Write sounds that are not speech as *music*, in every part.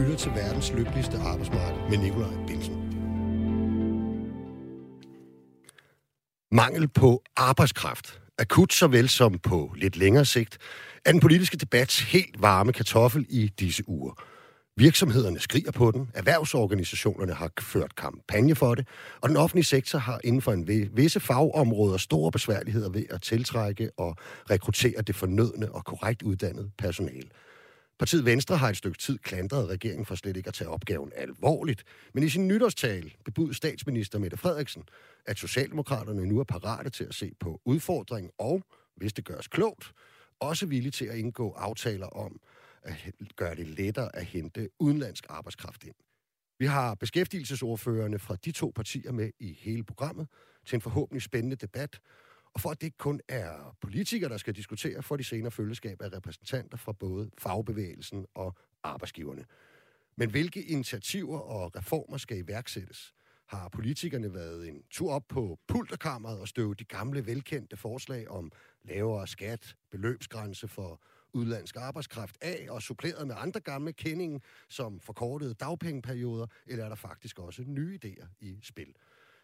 lytter til verdens lykkeligste arbejdsmarked med Nikolaj Bilsen. Mangel på arbejdskraft, akut såvel som på lidt længere sigt, er den politiske debats helt varme kartoffel i disse uger. Virksomhederne skriger på den, erhvervsorganisationerne har ført kampagne for det, og den offentlige sektor har inden for en visse fagområder store besværligheder ved at tiltrække og rekruttere det fornødne og korrekt uddannede personale. Partiet Venstre har et stykke tid klandret regeringen for slet ikke at tage opgaven alvorligt, men i sin nytårstale bebudede statsminister Mette Frederiksen, at Socialdemokraterne nu er parate til at se på udfordring og, hvis det gøres klogt, også villige til at indgå aftaler om at gøre det lettere at hente udenlandsk arbejdskraft ind. Vi har beskæftigelsesordførerne fra de to partier med i hele programmet til en forhåbentlig spændende debat, og for at det ikke kun er politikere, der skal diskutere, får de senere følgeskab af repræsentanter fra både fagbevægelsen og arbejdsgiverne. Men hvilke initiativer og reformer skal iværksættes? Har politikerne været en tur op på pulterkammeret og støve de gamle, velkendte forslag om lavere skat, beløbsgrænse for udlandsk arbejdskraft af og suppleret med andre gamle kendinge som forkortede dagpengeperioder, eller er der faktisk også nye idéer i spil?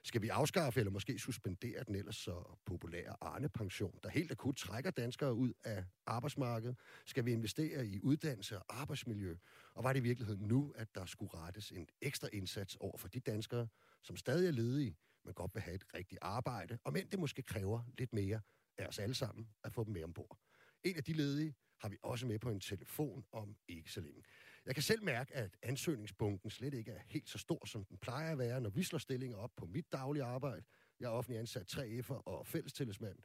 Skal vi afskaffe eller måske suspendere den ellers så populære Arne-pension, der helt akut trækker danskere ud af arbejdsmarkedet? Skal vi investere i uddannelse og arbejdsmiljø? Og var det i virkeligheden nu, at der skulle rettes en ekstra indsats over for de danskere, som stadig er ledige, men godt vil have et rigtigt arbejde, og men det måske kræver lidt mere af os alle sammen at få dem med ombord. En af de ledige har vi også med på en telefon om ikke så længe. Jeg kan selv mærke, at ansøgningsbunken slet ikke er helt så stor, som den plejer at være, når vi slår stillinger op på mit daglige arbejde. Jeg er offentlig ansat 3F'er og fællestillidsmand.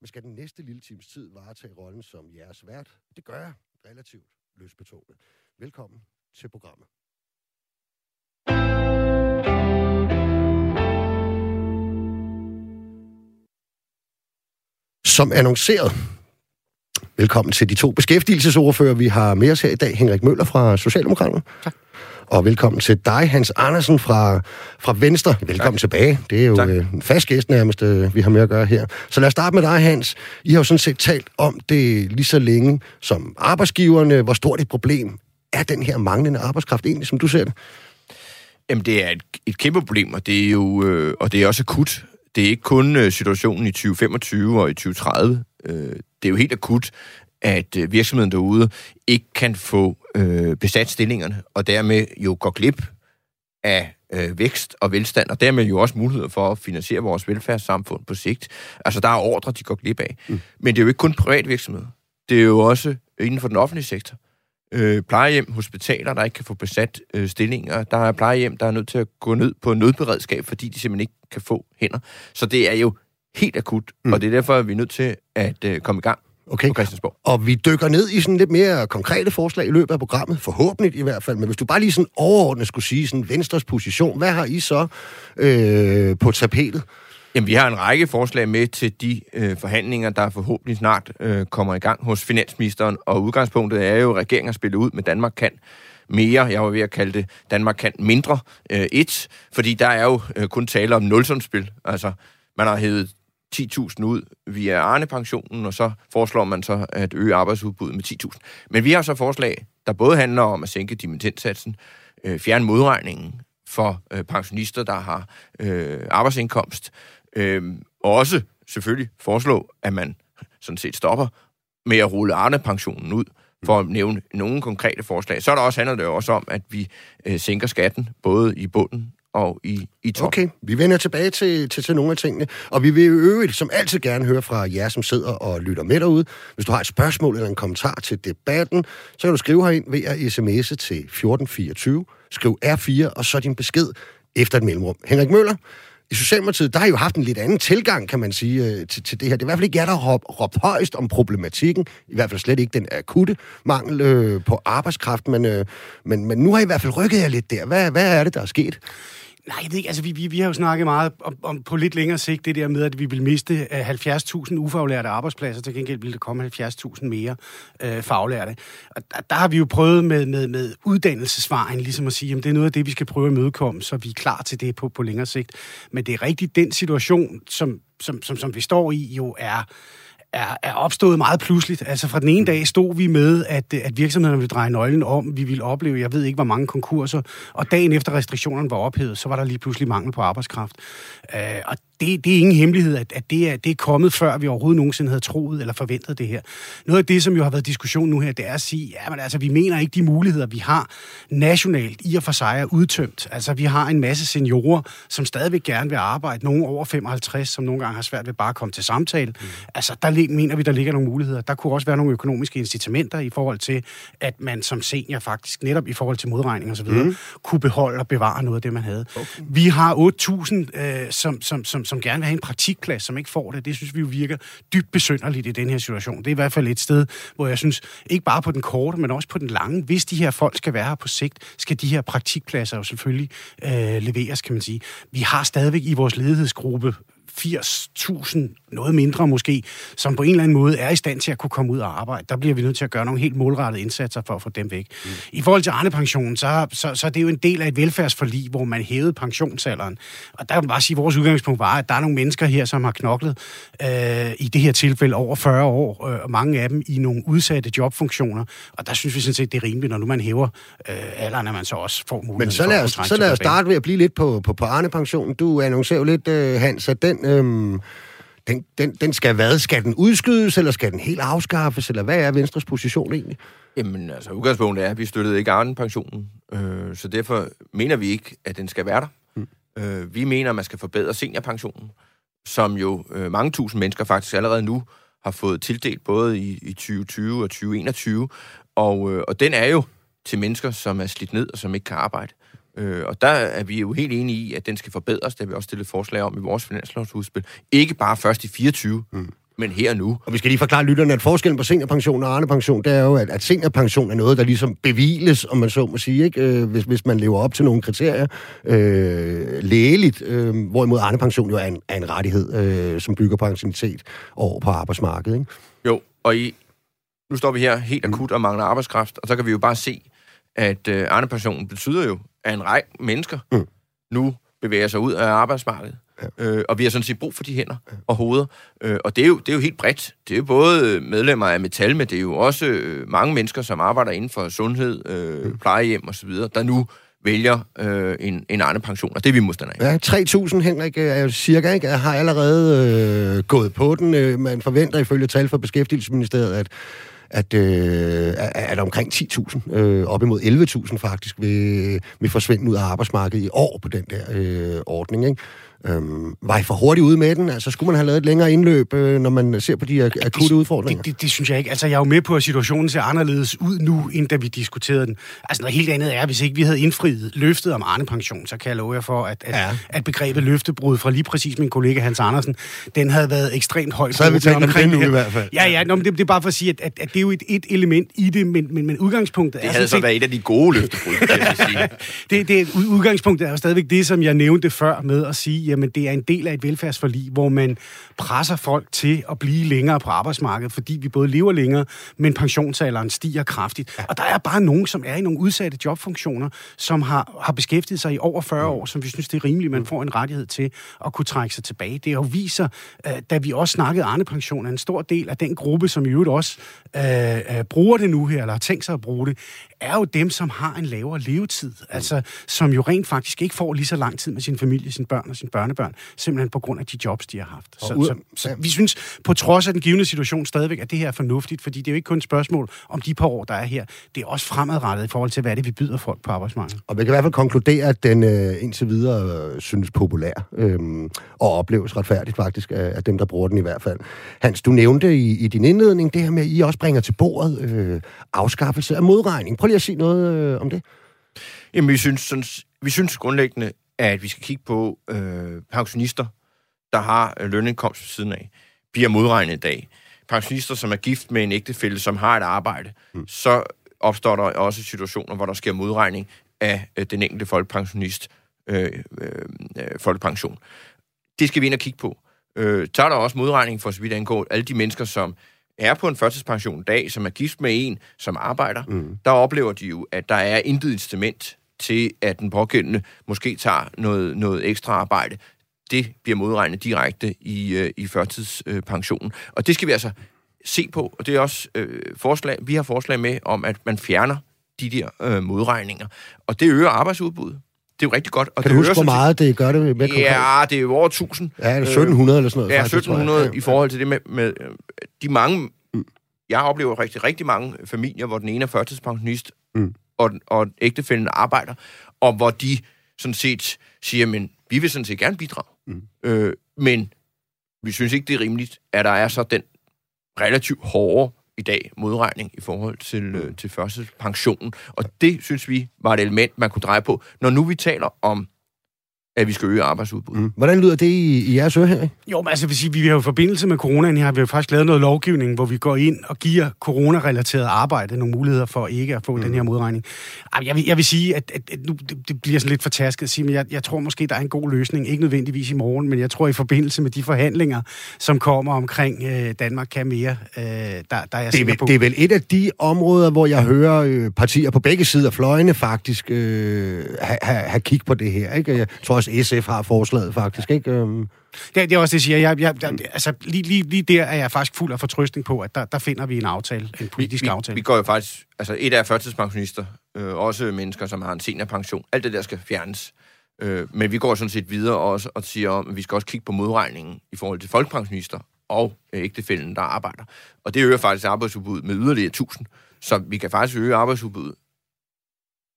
Men skal den næste lille times tid varetage rollen som jeres vært? Det gør jeg relativt løsbetonet. Velkommen til programmet. Som annonceret Velkommen til de to beskæftigelsesordfører, vi har med os her i dag. Henrik Møller fra Socialdemokraterne. Tak. Og velkommen til dig, Hans Andersen fra, fra Venstre. Velkommen tak. tilbage. Det er jo tak. Øh, en fast gæst nærmest, øh, vi har med at gøre her. Så lad os starte med dig, Hans. I har jo sådan set talt om det lige så længe som arbejdsgiverne. Hvor stort et problem er den her manglende arbejdskraft egentlig, som du ser det? Jamen, det er et, et kæmpe problem, og det er jo øh, og det er også akut. Det er ikke kun øh, situationen i 2025 og i 2030 øh, det er jo helt akut, at øh, virksomheden derude ikke kan få besat stillingerne, og dermed jo går glip af øh, vækst og velstand, og dermed jo også muligheder for at finansiere vores velfærdssamfund på sigt. Altså, der er ordre, de går glip af. Mm. Men det er jo ikke kun privat virksomhed. Det er jo også inden for den offentlige sektor. Øh, plejehjem, hospitaler, der ikke kan få besat øh, stillinger. Der er plejehjem, der er nødt til at gå ned på nødberedskab, fordi de simpelthen ikke kan få hænder. Så det er jo helt akut, mm. og det er derfor, at vi er nødt til at øh, komme i gang okay. på Christiansborg. Og vi dykker ned i sådan lidt mere konkrete forslag i løbet af programmet, forhåbentlig i hvert fald. Men hvis du bare lige sådan overordnet skulle sige sådan Venstres position, hvad har I så øh, på tapetet? Jamen, vi har en række forslag med til de øh, forhandlinger, der forhåbentlig snart øh, kommer i gang hos finansministeren, og udgangspunktet er jo, at regeringen har spillet ud med Danmark kan mere. Jeg var ved at kalde det Danmark kan mindre øh, et, fordi der er jo øh, kun tale om nulsumspil. Altså, man har hævet 10.000 ud via Arne-pensionen, og så foreslår man så at øge arbejdsudbuddet med 10.000. Men vi har så forslag, der både handler om at sænke dimittentsatsen, øh, fjerne modregningen for øh, pensionister, der har øh, arbejdsindkomst, øh, og også selvfølgelig foreslå, at man sådan set stopper med at rulle Arne-pensionen ud, for at nævne nogle konkrete forslag. Så er der også, handler det jo også om, at vi øh, sænker skatten, både i bunden og i, i top. Okay, vi vender tilbage til, til, til nogle af tingene, og vi vil i øvrigt som altid gerne høre fra jer, som sidder og lytter med derude. Hvis du har et spørgsmål eller en kommentar til debatten, så kan du skrive herind ved at sms'e til 1424, skriv R4, og så din besked efter et mellemrum. Henrik Møller, i Socialdemokratiet, der har jo haft en lidt anden tilgang, kan man sige, øh, til, til det her. Det er i hvert fald ikke jer, der har råbt, råbt højst om problematikken. I hvert fald slet ikke den akutte mangel øh, på arbejdskraft, men, øh, men, men nu har I i hvert fald rykket jer lidt der. Hvad, hvad er det, der er sket? Nej, jeg ved ikke. Altså, vi, vi, vi har jo snakket meget om, om på lidt længere sigt det der med, at vi vil miste øh, 70.000 ufaglærte arbejdspladser. Til gengæld vil der komme 70.000 mere øh, faglærte. Og der, der har vi jo prøvet med, med, med uddannelsesvejen, ligesom at sige, at det er noget af det, vi skal prøve at mødekomme, så vi er klar til det på, på længere sigt. Men det er rigtigt, den situation, som, som, som, som vi står i, jo er er, er opstået meget pludseligt. Altså fra den ene dag stod vi med, at, at virksomhederne ville dreje nøglen om. Vi ville opleve, jeg ved ikke, hvor mange konkurser. Og dagen efter restriktionerne var ophævet, så var der lige pludselig mangel på arbejdskraft. Uh, og det, det er ingen hemmelighed, at, at det, er, det er kommet før vi overhovedet nogensinde havde troet eller forventet det her. Noget af det, som jo har været diskussion nu her, det er at sige, ja, men altså, vi mener ikke de muligheder, vi har nationalt i og for sig er udtømt. Altså, vi har en masse seniorer, som stadigvæk gerne vil arbejde. Nogle over 55, som nogle gange har svært ved bare at komme til samtale. Mm. Altså, der mener vi, der ligger nogle muligheder. Der kunne også være nogle økonomiske incitamenter i forhold til, at man som senior faktisk, netop i forhold til modregning osv., mm. kunne beholde og bevare noget af det, man havde. Okay. Vi har 8.000, øh, som, som, som som gerne vil have en praktikplads, som ikke får det. Det synes vi jo virker dybt besynderligt i den her situation. Det er i hvert fald et sted, hvor jeg synes, ikke bare på den korte, men også på den lange, hvis de her folk skal være her på sigt, skal de her praktikpladser jo selvfølgelig øh, leveres, kan man sige. Vi har stadigvæk i vores ledighedsgruppe 80.000, noget mindre måske, som på en eller anden måde er i stand til at kunne komme ud og arbejde. Der bliver vi nødt til at gøre nogle helt målrettede indsatser for at få dem væk. Mm. I forhold til Arne-pensionen, så, så, så er det jo en del af et velfærdsforlig, hvor man hævede pensionsalderen. Og der vil bare sige, at vores udgangspunkt var, at der er nogle mennesker her, som har knoklet øh, i det her tilfælde over 40 år, øh, og mange af dem i nogle udsatte jobfunktioner. Og der synes vi sådan set, det er rimeligt, når nu man hæver øh, alderen, at man så også får muligheden Men så lad os, så lad os starte ved at blive lidt på, på, på Arne-pensionen. Du annoncerer jo lidt, øh, Hans, at den øhm, den, den, den skal hvad? Skal den udskydes, eller skal den helt afskaffes, eller hvad er Venstres position egentlig? Jamen, altså, udgangspunktet er, at vi støttede ikke Arne-pensionen, øh, så derfor mener vi ikke, at den skal være der. Mm. Øh, vi mener, at man skal forbedre seniorpensionen, som jo øh, mange tusind mennesker faktisk allerede nu har fået tildelt, både i, i 2020 og 2021, og, øh, og den er jo til mennesker, som er slidt ned og som ikke kan arbejde. Øh, og der er vi jo helt enige i, at den skal forbedres. Det har vi også stillet forslag om i vores finanslovsudspil. Ikke bare først i 24, mm. men her og nu. Og vi skal lige forklare lytterne, at forskellen på seniorpension og Arne-pension, det er jo, at, at seniorpension er noget, der ligesom beviles, om man så må sige, ikke? Øh, hvis, hvis man lever op til nogle kriterier øh, lægeligt, øh, hvorimod Arne-pension jo er en, er en rettighed, øh, som bygger på anciennitet over på arbejdsmarkedet. Ikke? Jo, og i, nu står vi her helt akut og mangler arbejdskraft, og så kan vi jo bare se, at øh, Arne-pensionen betyder jo, at en række mennesker mm. nu bevæger sig ud af arbejdsmarkedet. Ja. Øh, og vi har sådan set brug for de hænder ja. og hoveder. Øh, og det er, jo, det er jo helt bredt. Det er jo både medlemmer af Metal, men det er jo også øh, mange mennesker, som arbejder inden for sundhed, øh, mm. plejehjem osv., der nu vælger øh, en, en anden pension, og det er vi modstandere af. Ja, 3.000, Henrik, er jo cirka, ikke, har allerede øh, gået på den. Øh, man forventer ifølge tal fra Beskæftigelsesministeriet, at at, øh, at omkring 10.000, øh, op imod 11.000 faktisk, vil, vil forsvinde ud af arbejdsmarkedet i år på den der øh, ordning. Ikke? Øhm, var I for hurtigt ude med den? Altså, skulle man have lavet et længere indløb, øh, når man ser på de akutte det, udfordringer? Det, det, det synes jeg ikke. Altså, jeg er jo med på, at situationen ser anderledes ud nu, end da vi diskuterede den. Altså, noget helt andet er, hvis ikke vi havde indfriet løftet om Arne-pension, så kan jeg love jer for, at, at, ja. at begrebet løftebrud fra lige præcis min kollega Hans Andersen, den havde været ekstremt højt. Så havde vi talt om det nu i hvert fald. Ja, ja, nå, men det, det er bare for at sige, at, at, at det er jo et, et element i det, men, men, men udgangspunktet det er... Det havde så været et af de gode løftebrud, kan jeg sige. *laughs* det, det, udgangspunktet er jo stadigvæk det, som jeg nævnte før med at sige, jamen det er en del af et velfærdsforlig, hvor man presser folk til at blive længere på arbejdsmarkedet, fordi vi både lever længere, men pensionsalderen stiger kraftigt. Ja. Og der er bare nogen, som er i nogle udsatte jobfunktioner, som har, har beskæftiget sig i over 40 mm. år, som vi synes, det er rimeligt, man får en rettighed til at kunne trække sig tilbage. Det jo viser, uh, da vi også snakkede Arne-pension, en stor del af den gruppe, som i øvrigt også uh, uh, bruger det nu her, eller har tænkt sig at bruge det, er jo dem, som har en lavere levetid. Mm. Altså, som jo rent faktisk ikke får lige så lang tid med sin familie, sine børn og sine børnebørn, simpelthen på grund af de jobs, de har haft. Så, ud, så, så vi synes, på trods af den givende situation stadigvæk, at det her er fornuftigt, fordi det er jo ikke kun et spørgsmål om de par år, der er her. Det er også fremadrettet i forhold til, hvad det vi byder folk på arbejdsmarkedet. Og vi kan i hvert fald konkludere, at den øh, indtil videre øh, synes populær, øh, og opleves retfærdigt faktisk af, af dem, der bruger den i hvert fald. Hans, du nævnte i, i din indledning det her med, at I også bringer til bordet øh, afskaffelse af modregning. Prøv lige at sige noget øh, om det. Jamen, vi synes, sådan, vi synes grundlæggende, at vi skal kigge på øh, pensionister, der har øh, lønindkomst ved siden af, bliver modregnet i dag. Pensionister, som er gift med en ægtefælle, som har et arbejde, mm. så opstår der også situationer, hvor der sker modregning af øh, den enkelte folkepensionist øh, øh, øh folkepension. Det skal vi ind og kigge på. Øh, så er der også modregning for så vidt angår alle de mennesker, som er på en førtidspension dag, som er gift med en, som arbejder. Mm. Der oplever de jo, at der er intet instrument til, at den pågældende måske tager noget, noget ekstra arbejde. det bliver modregnet direkte i, øh, i førtidspensionen. Og det skal vi altså se på, og det er også øh, forslag, vi har forslag med om, at man fjerner de der øh, modregninger. Og det øger arbejdsudbuddet. Det er jo rigtig godt. Og Kan det du huske, hvor meget det gør det med konkret? Ja, det er jo over 1000. Ja, det er 1700 eller sådan noget. Ja, faktisk, tror jeg. 1700 i forhold til det med, med øh, de mange... Jeg oplever rigtig, rigtig mange familier, hvor den ene er førtidspensionist, Mm. og, og ægtefælden arbejder, og hvor de sådan set siger, men vi vil sådan set gerne bidrage. Mm. Øh, men vi synes ikke, det er rimeligt, at der er så den relativt hårde i dag modregning i forhold til, øh, til førtidspensionen. Og det synes vi var et element, man kunne dreje på, når nu vi taler om, at vi skal øge arbejdsudbuddet. Mm. Hvordan lyder det i, i jeres øre her? Jo, men altså, vil sige, vi har jo i forbindelse med coronaen her, har vi jo faktisk lavet noget lovgivning, hvor vi går ind og giver coronarelateret arbejde nogle muligheder for ikke at få mm. den her modregning. Jeg vil, jeg vil sige, at, at, at nu det, det bliver sådan lidt for tasket at sige, men jeg, jeg tror måske, der er en god løsning. Ikke nødvendigvis i morgen, men jeg tror i forbindelse med de forhandlinger, som kommer omkring øh, Danmark kan mere, øh, der, der er jeg Det er, sikker vel, på. det er vel et af de områder, hvor jeg hører øh, partier på begge sider af fløjene faktisk øh, have ha, ha kig på det her. Ikke? Jeg tror også, SF har forslaget faktisk. Ikke? Øhm, Det, det er også det, jeg siger. Jeg, jeg, jeg, altså, lige, lige, lige der er jeg faktisk fuld af fortrøstning på, at der, der finder vi en aftale, en politisk vi, aftale. Vi går jo faktisk... Altså, et af førtidspensionister, øh, også mennesker, som har en seniorpension. Alt det der skal fjernes. Øh, men vi går sådan set videre også og siger om, at vi skal også kigge på modregningen i forhold til folkepensionister og øh, ægtefælden, der arbejder. Og det øger faktisk arbejdsudbuddet med yderligere 1000. Så vi kan faktisk øge arbejdsudbuddet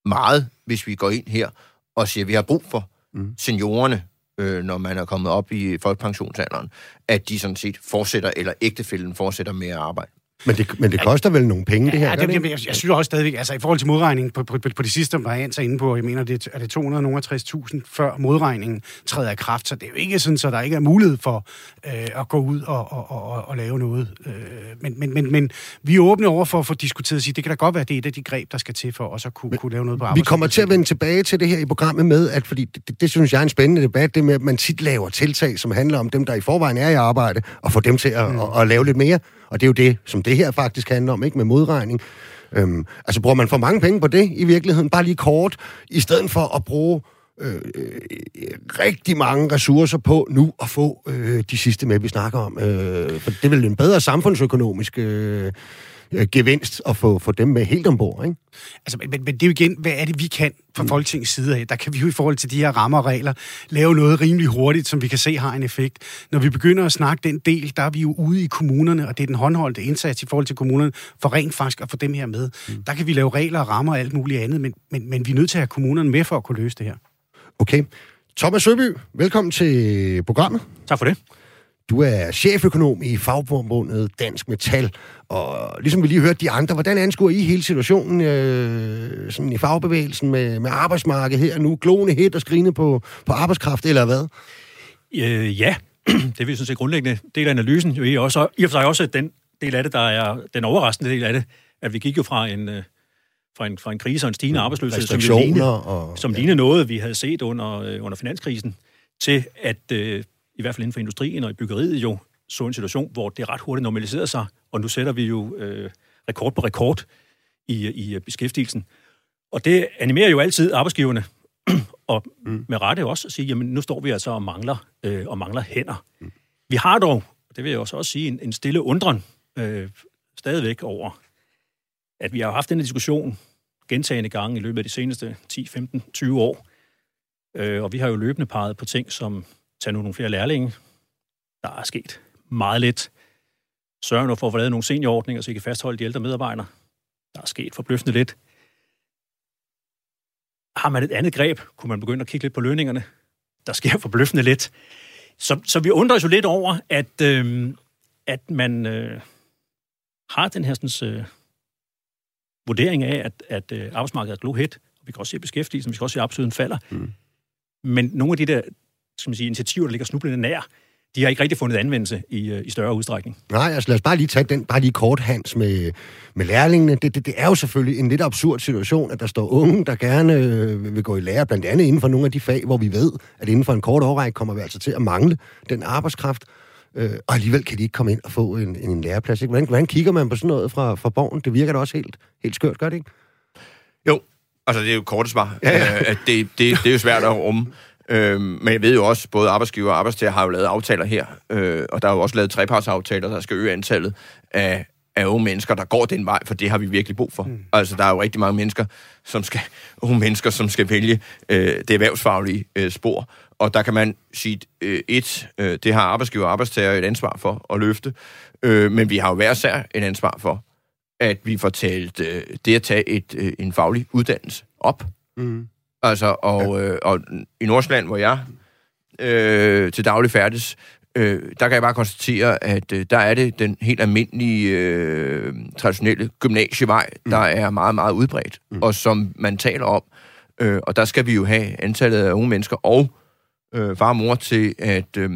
meget, hvis vi går ind her og siger, at vi har brug for Mm. seniorerne, øh, når man er kommet op i folkepensionsalderen, at de sådan set fortsætter, eller ægtefælden fortsætter med at arbejde men, det, men det koster vel nogle penge, det her? Ja, det, det, jeg, jeg synes også stadigvæk, altså i forhold til modregningen på, på, på, det sidste, var jeg så inde på, jeg mener, det er, det 260.000 før modregningen træder i kraft, så det er jo ikke sådan, så der ikke er mulighed for øh, at gå ud og, og, og, og, lave noget. Øh, men, men, men, men vi er åbne over for at få diskuteret og sige, det kan da godt være, det er et af de greb, der skal til for os at kunne, kunne lave noget på Vi kommer til at vende tilbage til det her i programmet med, at fordi det, det, det synes jeg er en spændende debat, det med, at man tit laver tiltag, som handler om dem, der i forvejen er i arbejde, og få dem til at, mm. at, at lave lidt mere. Og det er jo det, som det her faktisk handler om, ikke med modregning. Øhm, altså bruger man for mange penge på det i virkeligheden, bare lige kort, i stedet for at bruge øh, øh, rigtig mange ressourcer på nu at få øh, de sidste med, vi snakker om. Øh, for det er vel en bedre samfundsøkonomisk øh, øh, gevinst at få, få dem med helt ombord, ikke? Altså, men, men, det er jo igen, hvad er det, vi kan fra Folketingets side af? Der kan vi jo i forhold til de her rammer og regler lave noget rimelig hurtigt, som vi kan se har en effekt. Når vi begynder at snakke den del, der er vi jo ude i kommunerne, og det er den håndholdte indsats i forhold til kommunerne, for rent faktisk at få dem her med. Mm. Der kan vi lave regler og rammer og alt muligt andet, men, men, men vi er nødt til at have kommunerne med for at kunne løse det her. Okay. Thomas Søby, velkommen til programmet. Tak for det. Du er cheføkonom i fagforbundet Dansk Metal, og ligesom vi lige hørte de andre, hvordan anskuer I hele situationen øh, sådan i fagbevægelsen med, med arbejdsmarkedet her nu? Glående hit og skrine på, på arbejdskraft, eller hvad? Øh, ja, *clears throat* det vil jeg synes er grundlæggende del af analysen. Jo i, også, i og for sig også den del af det, der er den overraskende del af det, at vi gik jo fra en, øh, fra en, fra en krise og en stigende arbejdsløshed, som, lignede, og... som lignede noget, vi havde set under, øh, under finanskrisen, til at øh, i hvert fald inden for industrien og i byggeriet jo så en situation, hvor det ret hurtigt normaliserede sig, og nu sætter vi jo øh, rekord på rekord i, i øh, beskæftigelsen. Og det animerer jo altid arbejdsgiverne, *clears throat* og mm. med rette også at sige, jamen nu står vi altså og mangler, øh, og mangler hænder. Mm. Vi har dog, det vil jeg også, også sige, en, en stille undren øh, stadigvæk over, at vi har haft den diskussion gentagende gange i løbet af de seneste 10, 15, 20 år. Øh, og vi har jo løbende peget på ting som, tag nu nogle flere lærlinge. Der er sket meget lidt. Sørg nu for at få lavet nogle seniorordninger, så I kan fastholde de ældre medarbejdere. Der er sket forbløffende lidt. Har man et andet greb, kunne man begynde at kigge lidt på lønningerne. Der sker *laughs* forbløffende lidt. Så, så vi undrer os jo lidt over, at, øh, at man øh, har den her sådan, øh, vurdering af, at, at øh, arbejdsmarkedet er glohet. Vi kan også se beskæftigelsen, vi kan også se at absoluten falder. Mm. Men nogle af de der skal man sige, initiativer, der ligger snublende nær, de har ikke rigtig fundet anvendelse i, øh, i større udstrækning. Nej, altså lad os bare lige tage den, bare lige kort hans med, med lærlingene. Det, det, det er jo selvfølgelig en lidt absurd situation, at der står unge, der gerne øh, vil gå i lære, blandt andet inden for nogle af de fag, hvor vi ved, at inden for en kort årrække kommer vi altså til at mangle den arbejdskraft. Øh, og alligevel kan de ikke komme ind og få en, en læreplads. Ikke? Hvordan, hvordan kigger man på sådan noget fra, fra borgen? Det virker da også helt, helt skørt, gør det ikke? Jo, altså det er jo korte svar. Ja, ja. Øh, at det, det, det er jo svært at rumme. Øh, men jeg ved jo også, både arbejdsgiver og arbejdstager har jo lavet aftaler her, øh, og der er jo også lavet trepartsaftaler, der skal øge antallet af, af unge mennesker, der går den vej, for det har vi virkelig brug for. Mm. Altså, der er jo rigtig mange mennesker, som skal, *laughs* unge mennesker, som skal vælge øh, det erhvervsfaglige øh, spor. Og der kan man sige, øh, et, øh, det har arbejdsgiver og arbejdstager et ansvar for at løfte, øh, men vi har jo hver sær et ansvar for, at vi får talt øh, det at tage et, øh, en faglig uddannelse op. Mm. Altså, og, øh, og i Nordsjælland, hvor jeg øh, til daglig færdes, øh, der kan jeg bare konstatere, at øh, der er det den helt almindelige, øh, traditionelle gymnasievej, mm. der er meget, meget udbredt, mm. og som man taler om. Øh, og der skal vi jo have antallet af unge mennesker og øh, far og mor til at, øh,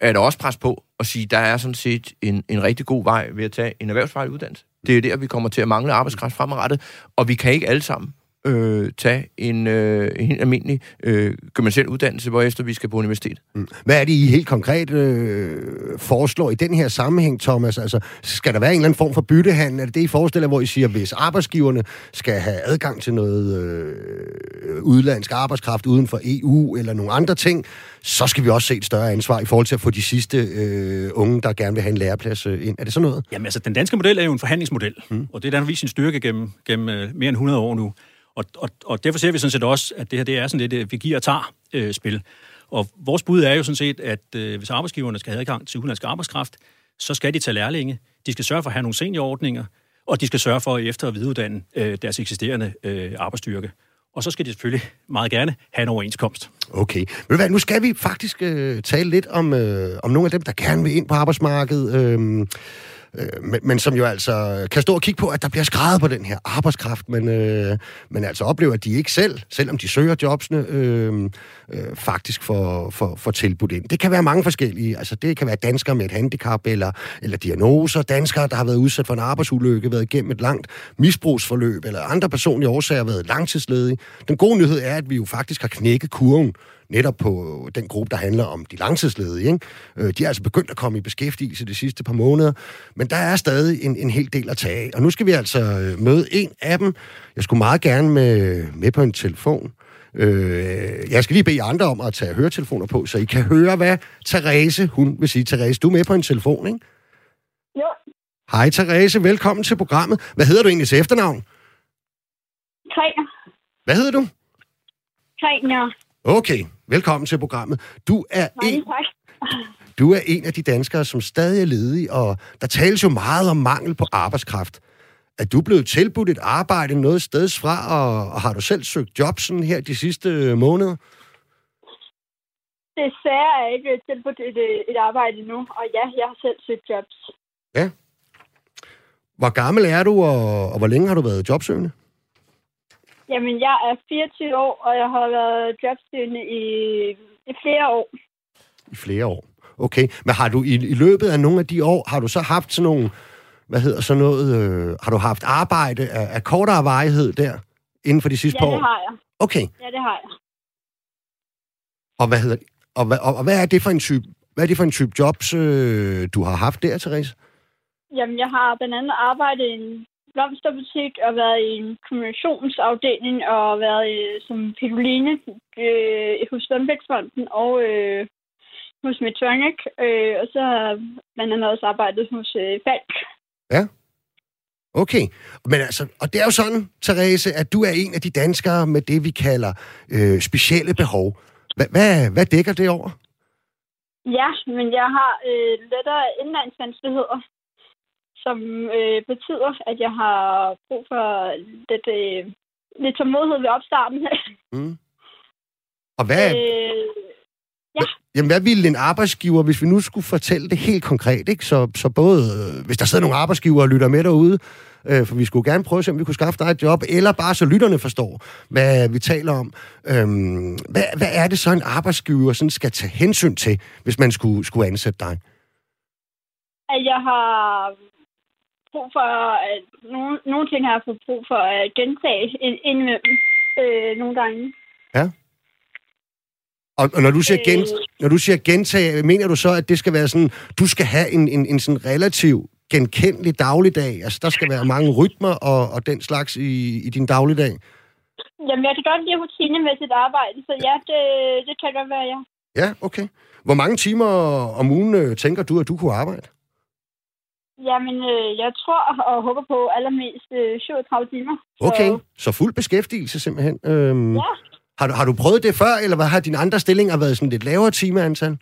at også presse på og sige, der er sådan set en, en rigtig god vej ved at tage en erhvervsfaglig uddannelse. Det er der, vi kommer til at mangle arbejdskraft fremadrettet, og vi kan ikke alle sammen øh, tage en, øh, en almindelig øh, gymnasiel uddannelse, hvorefter vi skal på universitet. Mm. Hvad er det, I helt konkret øh, foreslår i den her sammenhæng, Thomas? Altså, skal der være en eller anden form for byttehandel? Er det det, I forestiller, hvor I siger, hvis arbejdsgiverne skal have adgang til noget øh, udlandsk arbejdskraft uden for EU eller nogle andre ting, så skal vi også se et større ansvar i forhold til at få de sidste øh, unge, der gerne vil have en læreplads øh, ind. Er det sådan noget? Jamen altså, den danske model er jo en forhandlingsmodel, mm. og det er den har vist sin styrke gennem, gennem øh, mere end 100 år nu. Og, og, og derfor ser vi sådan set også, at det her det er sådan lidt et vi giver og tager øh, spil. Og vores bud er jo sådan set, at øh, hvis arbejdsgiverne skal have adgang til udenlandsk arbejdskraft, så skal de tage lærlinge, de skal sørge for at have nogle seniorordninger, og de skal sørge for at efter- og videreuddanne øh, deres eksisterende øh, arbejdsstyrke. Og så skal de selvfølgelig meget gerne have en overenskomst. Okay. Men hvad, nu skal vi faktisk øh, tale lidt om, øh, om nogle af dem, der gerne vil ind på arbejdsmarkedet. Øh, øh, men, men som jo altså kan stå og kigge på, at der bliver skrevet på den her arbejdskraft, men, øh, men altså oplever, at de ikke selv, selvom de søger jobsene, øh, øh, faktisk får, får, får tilbudt ind. Det kan være mange forskellige. Altså det kan være danskere med et handicap eller, eller diagnoser, danskere, der har været udsat for en arbejdsulykke, været igennem et langt misbrugsforløb, eller andre personlige årsager været langtidsledige. Den gode nyhed er, at vi jo faktisk har knækket kurven netop på den gruppe, der handler om de langtidsledige. Ikke? Øh, de er altså begyndt at komme i beskæftigelse de sidste par måneder, men der er stadig en, en hel del at tage af. Og nu skal vi altså øh, møde en af dem. Jeg skulle meget gerne med, med på en telefon. Øh, jeg skal lige bede andre om at tage høretelefoner på, så I kan høre, hvad Therese, hun vil sige. Therese, du er med på en telefon, ikke? Jo. Hej Therese, velkommen til programmet. Hvad hedder du egentlig til efternavn? Træner. Hvad hedder du? Træner. Okay, velkommen til programmet. Du er, en, du er en af de danskere, som stadig er ledige, og der tales jo meget om mangel på arbejdskraft. Er du blevet tilbudt et arbejde noget steds fra, og, og har du selv søgt job sådan her de sidste øh, måneder? Desværre er jeg ikke tilbudt et, øh, et arbejde nu, og ja, jeg har selv søgt jobs. Ja. Hvor gammel er du, og, og hvor længe har du været jobsøgende? Jamen, jeg er 24 år, og jeg har været jobsøgende i, i flere år. I flere år. Okay, men har du i, i løbet af nogle af de år, har du så haft sådan nogle, hvad hedder sådan noget, øh, har du haft arbejde af, af kortere varighed der, inden for de sidste ja, par år? Ja, det har jeg. Okay. Ja, det har jeg. Og hvad hedder og, hvad, og, og hvad er det for en type, hvad er det for en type jobs, øh, du har haft der, Therese? Jamen, jeg har blandt andet arbejdet i en blomsterbutik og været i en kommunikationsafdeling og været i, som pitoline øh, hos Lundbæksfonden og øh, hos Medtronic. Øh, og så har blandt andet også arbejdet hos øh, Falk. Ja. Okay. Men altså, og det er jo sådan, Therese, at du er en af de danskere med det, vi kalder øh, specielle behov. Hvad, hvad, hvad dækker det over? Ja, men jeg har øh, lettere indlandsvanskeligheder som øh, betyder, at jeg har brug for lidt, øh, lidt tålmodighed ved opstarten. *laughs* mm. Og hvad... Øh, ja. Jamen, hvad ville en arbejdsgiver, hvis vi nu skulle fortælle det helt konkret, ikke? Så, så både, øh, hvis der sidder nogle arbejdsgiver og lytter med derude, øh, for vi skulle gerne prøve at se, om vi kunne skaffe dig et job, eller bare så lytterne forstår, hvad vi taler om. Øhm, hvad, hvad er det så, en arbejdsgiver sådan skal tage hensyn til, hvis man skulle, skulle ansætte dig? At jeg har brug for, at nogle, nogle ting har jeg fået brug for at gentage indimellem øh, nogle gange. Ja. Og, og når, du siger gen, øh, når du siger gentage, mener du så, at det skal være sådan, du skal have en, en, en sådan relativ genkendelig dagligdag? Altså, der skal være mange rytmer og, og den slags i, i din dagligdag? Jamen, jeg kan godt lide rutinemæssigt arbejde, så ja, det, det kan godt være, ja. Ja, okay. Hvor mange timer om ugen øh, tænker du, at du kunne arbejde? Jamen, øh, jeg tror og håber på allermest øh, 37 timer. Så, Okay, så fuld beskæftigelse simpelthen. Øhm, Ja. har, du, har du prøvet det før, eller hvad har dine andre stillinger været sådan lidt lavere timeantal?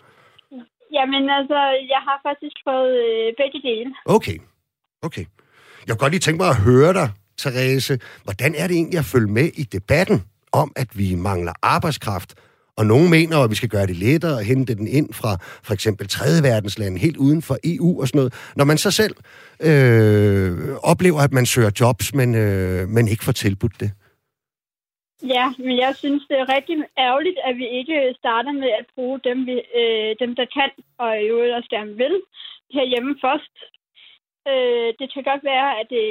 Jamen, altså, jeg har faktisk fået øh, begge dele. Okay, okay. Jeg kunne godt lige tænke mig at høre dig, Therese. Hvordan er det egentlig at følge med i debatten om, at vi mangler arbejdskraft? Og nogen mener, at vi skal gøre det lettere at hente den ind fra for eksempel tredje verdenslande, helt uden for EU og sådan noget. Når man så selv øh, oplever, at man søger jobs, men, øh, men ikke får tilbudt det. Ja, men jeg synes, det er rigtig ærgerligt, at vi ikke starter med at bruge dem, vi, øh, dem der kan, og i øvrigt også gerne vil, herhjemme først. Øh, det kan godt være, at, det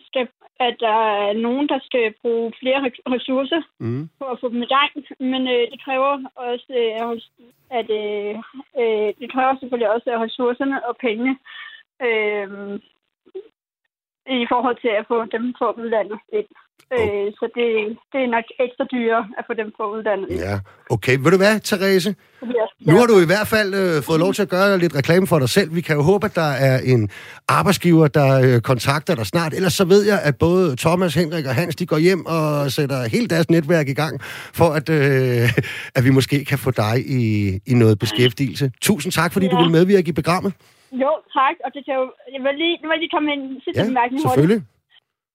skal, at der er nogen, der skal bruge flere re- ressourcer Mm. på at få dem i gang, men øh, det kræver også, øh, at øh, øh, det kræver selvfølgelig også at ressourcerne og pengene øh, i forhold til at få dem fra udlandet ind. Øh, så det, det er nok ekstra dyre at få dem udlandet ind. Ja, okay. Ved du hvad, Therese? Ja. Nu har du i hvert fald øh, fået lov til at gøre lidt reklame for dig selv. Vi kan jo håbe, at der er en arbejdsgiver, der øh, kontakter dig snart. Ellers så ved jeg, at både Thomas, Henrik og Hans, de går hjem og sætter helt deres netværk i gang, for at, øh, *laughs* at vi måske kan få dig i, i noget beskæftigelse. Tusind tak, fordi ja. du vil medvirke i programmet. Jo, tak. Og det kan jo... Jeg vil lige, nu vil jeg lige komme med en sidste Ja, bemærkning hurtigt.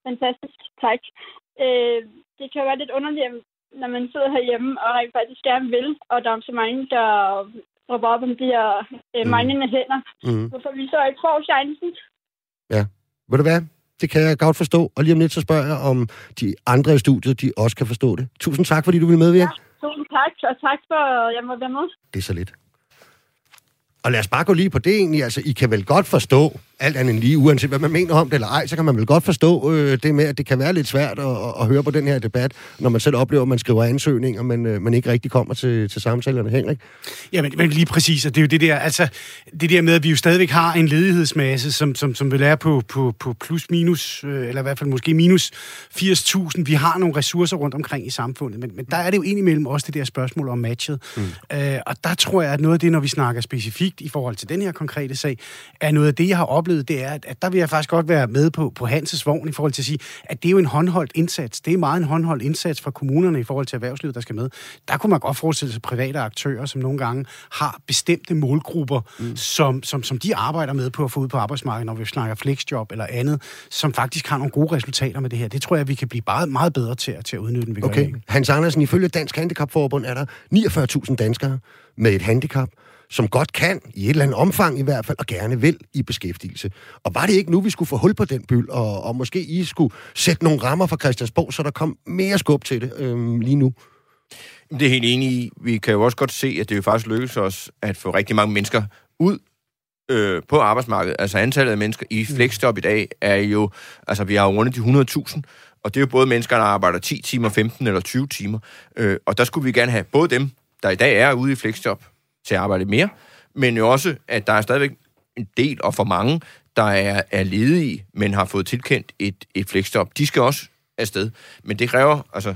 Fantastisk, tak. Øh, det kan jo være lidt underligt, når man sidder herhjemme og rent faktisk gerne vil, og der er så mange, der råber op om de her øh, Mm. manglende hænder. Mm. Hvorfor vi så ikke får chancen? Ved du hvad? Det kan jeg godt forstå. Og lige om lidt, så spørger jeg, om de andre i studiet, de også kan forstå det. Tusind tak, fordi du vil medvirke. Tusind tak, og tak for, at jeg må være med. Det er så lidt. Og lad os bare gå lige på det egentlig. Altså, I kan vel godt forstå, alt andet lige, uanset hvad man mener om det eller ej, så kan man vel godt forstå øh, det med, at det kan være lidt svært at, at, at høre på den her debat, når man selv oplever, at man skriver ansøgninger, men øh, man ikke rigtig kommer til, til samtalerne. Henrik? Ja, men, men lige præcis, og det er jo det der, altså, det der med, at vi jo stadigvæk har en ledighedsmasse, som, som, som vil være på, på, på plus minus, øh, eller i hvert fald måske minus 80.000. Vi har nogle ressourcer rundt omkring i samfundet, men, men der er det jo indimellem også det der spørgsmål om matchet. Mm. Øh, og der tror jeg, at noget af det, når vi snakker specifikt i forhold til den her konkrete sag, er noget af det, jeg har oplevet, det er, at, at der vil jeg faktisk godt være med på, på Hanses vogn i forhold til at sige, at det er jo en håndholdt indsats. Det er meget en håndholdt indsats fra kommunerne i forhold til erhvervslivet, der skal med. Der kunne man godt forestille sig private aktører, som nogle gange har bestemte målgrupper, mm. som, som, som de arbejder med på at få ud på arbejdsmarkedet, når vi snakker flexjob eller andet, som faktisk har nogle gode resultater med det her. Det tror jeg, vi kan blive meget, meget bedre til, at- til at udnytte, end vi gør Okay. dag. Hans Andersen, ifølge Dansk Handicapforbund er der 49.000 danskere med et handicap, som godt kan, i et eller andet omfang i hvert fald, og gerne vil i beskæftigelse. Og var det ikke nu, vi skulle få hul på den byld, og, og måske I skulle sætte nogle rammer fra Christiansborg, så der kom mere skub til det øhm, lige nu? Det er helt enig i. Vi kan jo også godt se, at det jo faktisk lykkes os at få rigtig mange mennesker ud øh, på arbejdsmarkedet. Altså antallet af mennesker i flexjob i dag er jo, altså vi har jo rundet de 100.000, og det er jo både mennesker, der arbejder 10 timer, 15 eller 20 timer. Øh, og der skulle vi gerne have både dem, der i dag er ude i flexjob, til at arbejde mere, men jo også, at der er stadigvæk en del og for mange, der er, er ledige, men har fået tilkendt et, et flexjob. De skal også afsted. Men det kræver, altså,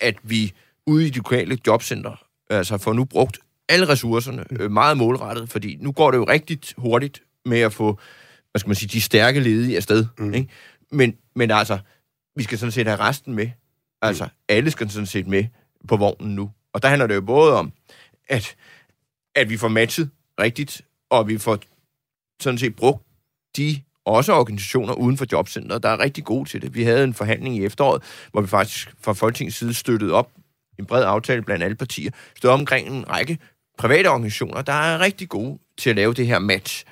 at vi ude i de lokale jobcenter, altså får nu brugt alle ressourcerne øh, meget målrettet, fordi nu går det jo rigtig hurtigt med at få, hvad skal man sige, de stærke ledige afsted. Mm. Ikke? Men, men altså, vi skal sådan set have resten med. Altså, alle skal sådan set med på vognen nu. Og der handler det jo både om, at, at vi får matchet rigtigt, og vi får sådan set brugt de også organisationer uden for jobcentret, der er rigtig gode til det. Vi havde en forhandling i efteråret, hvor vi faktisk fra Folketingets side støttede op en bred aftale blandt alle partier, stod omkring en række private organisationer, der er rigtig gode til at lave det her match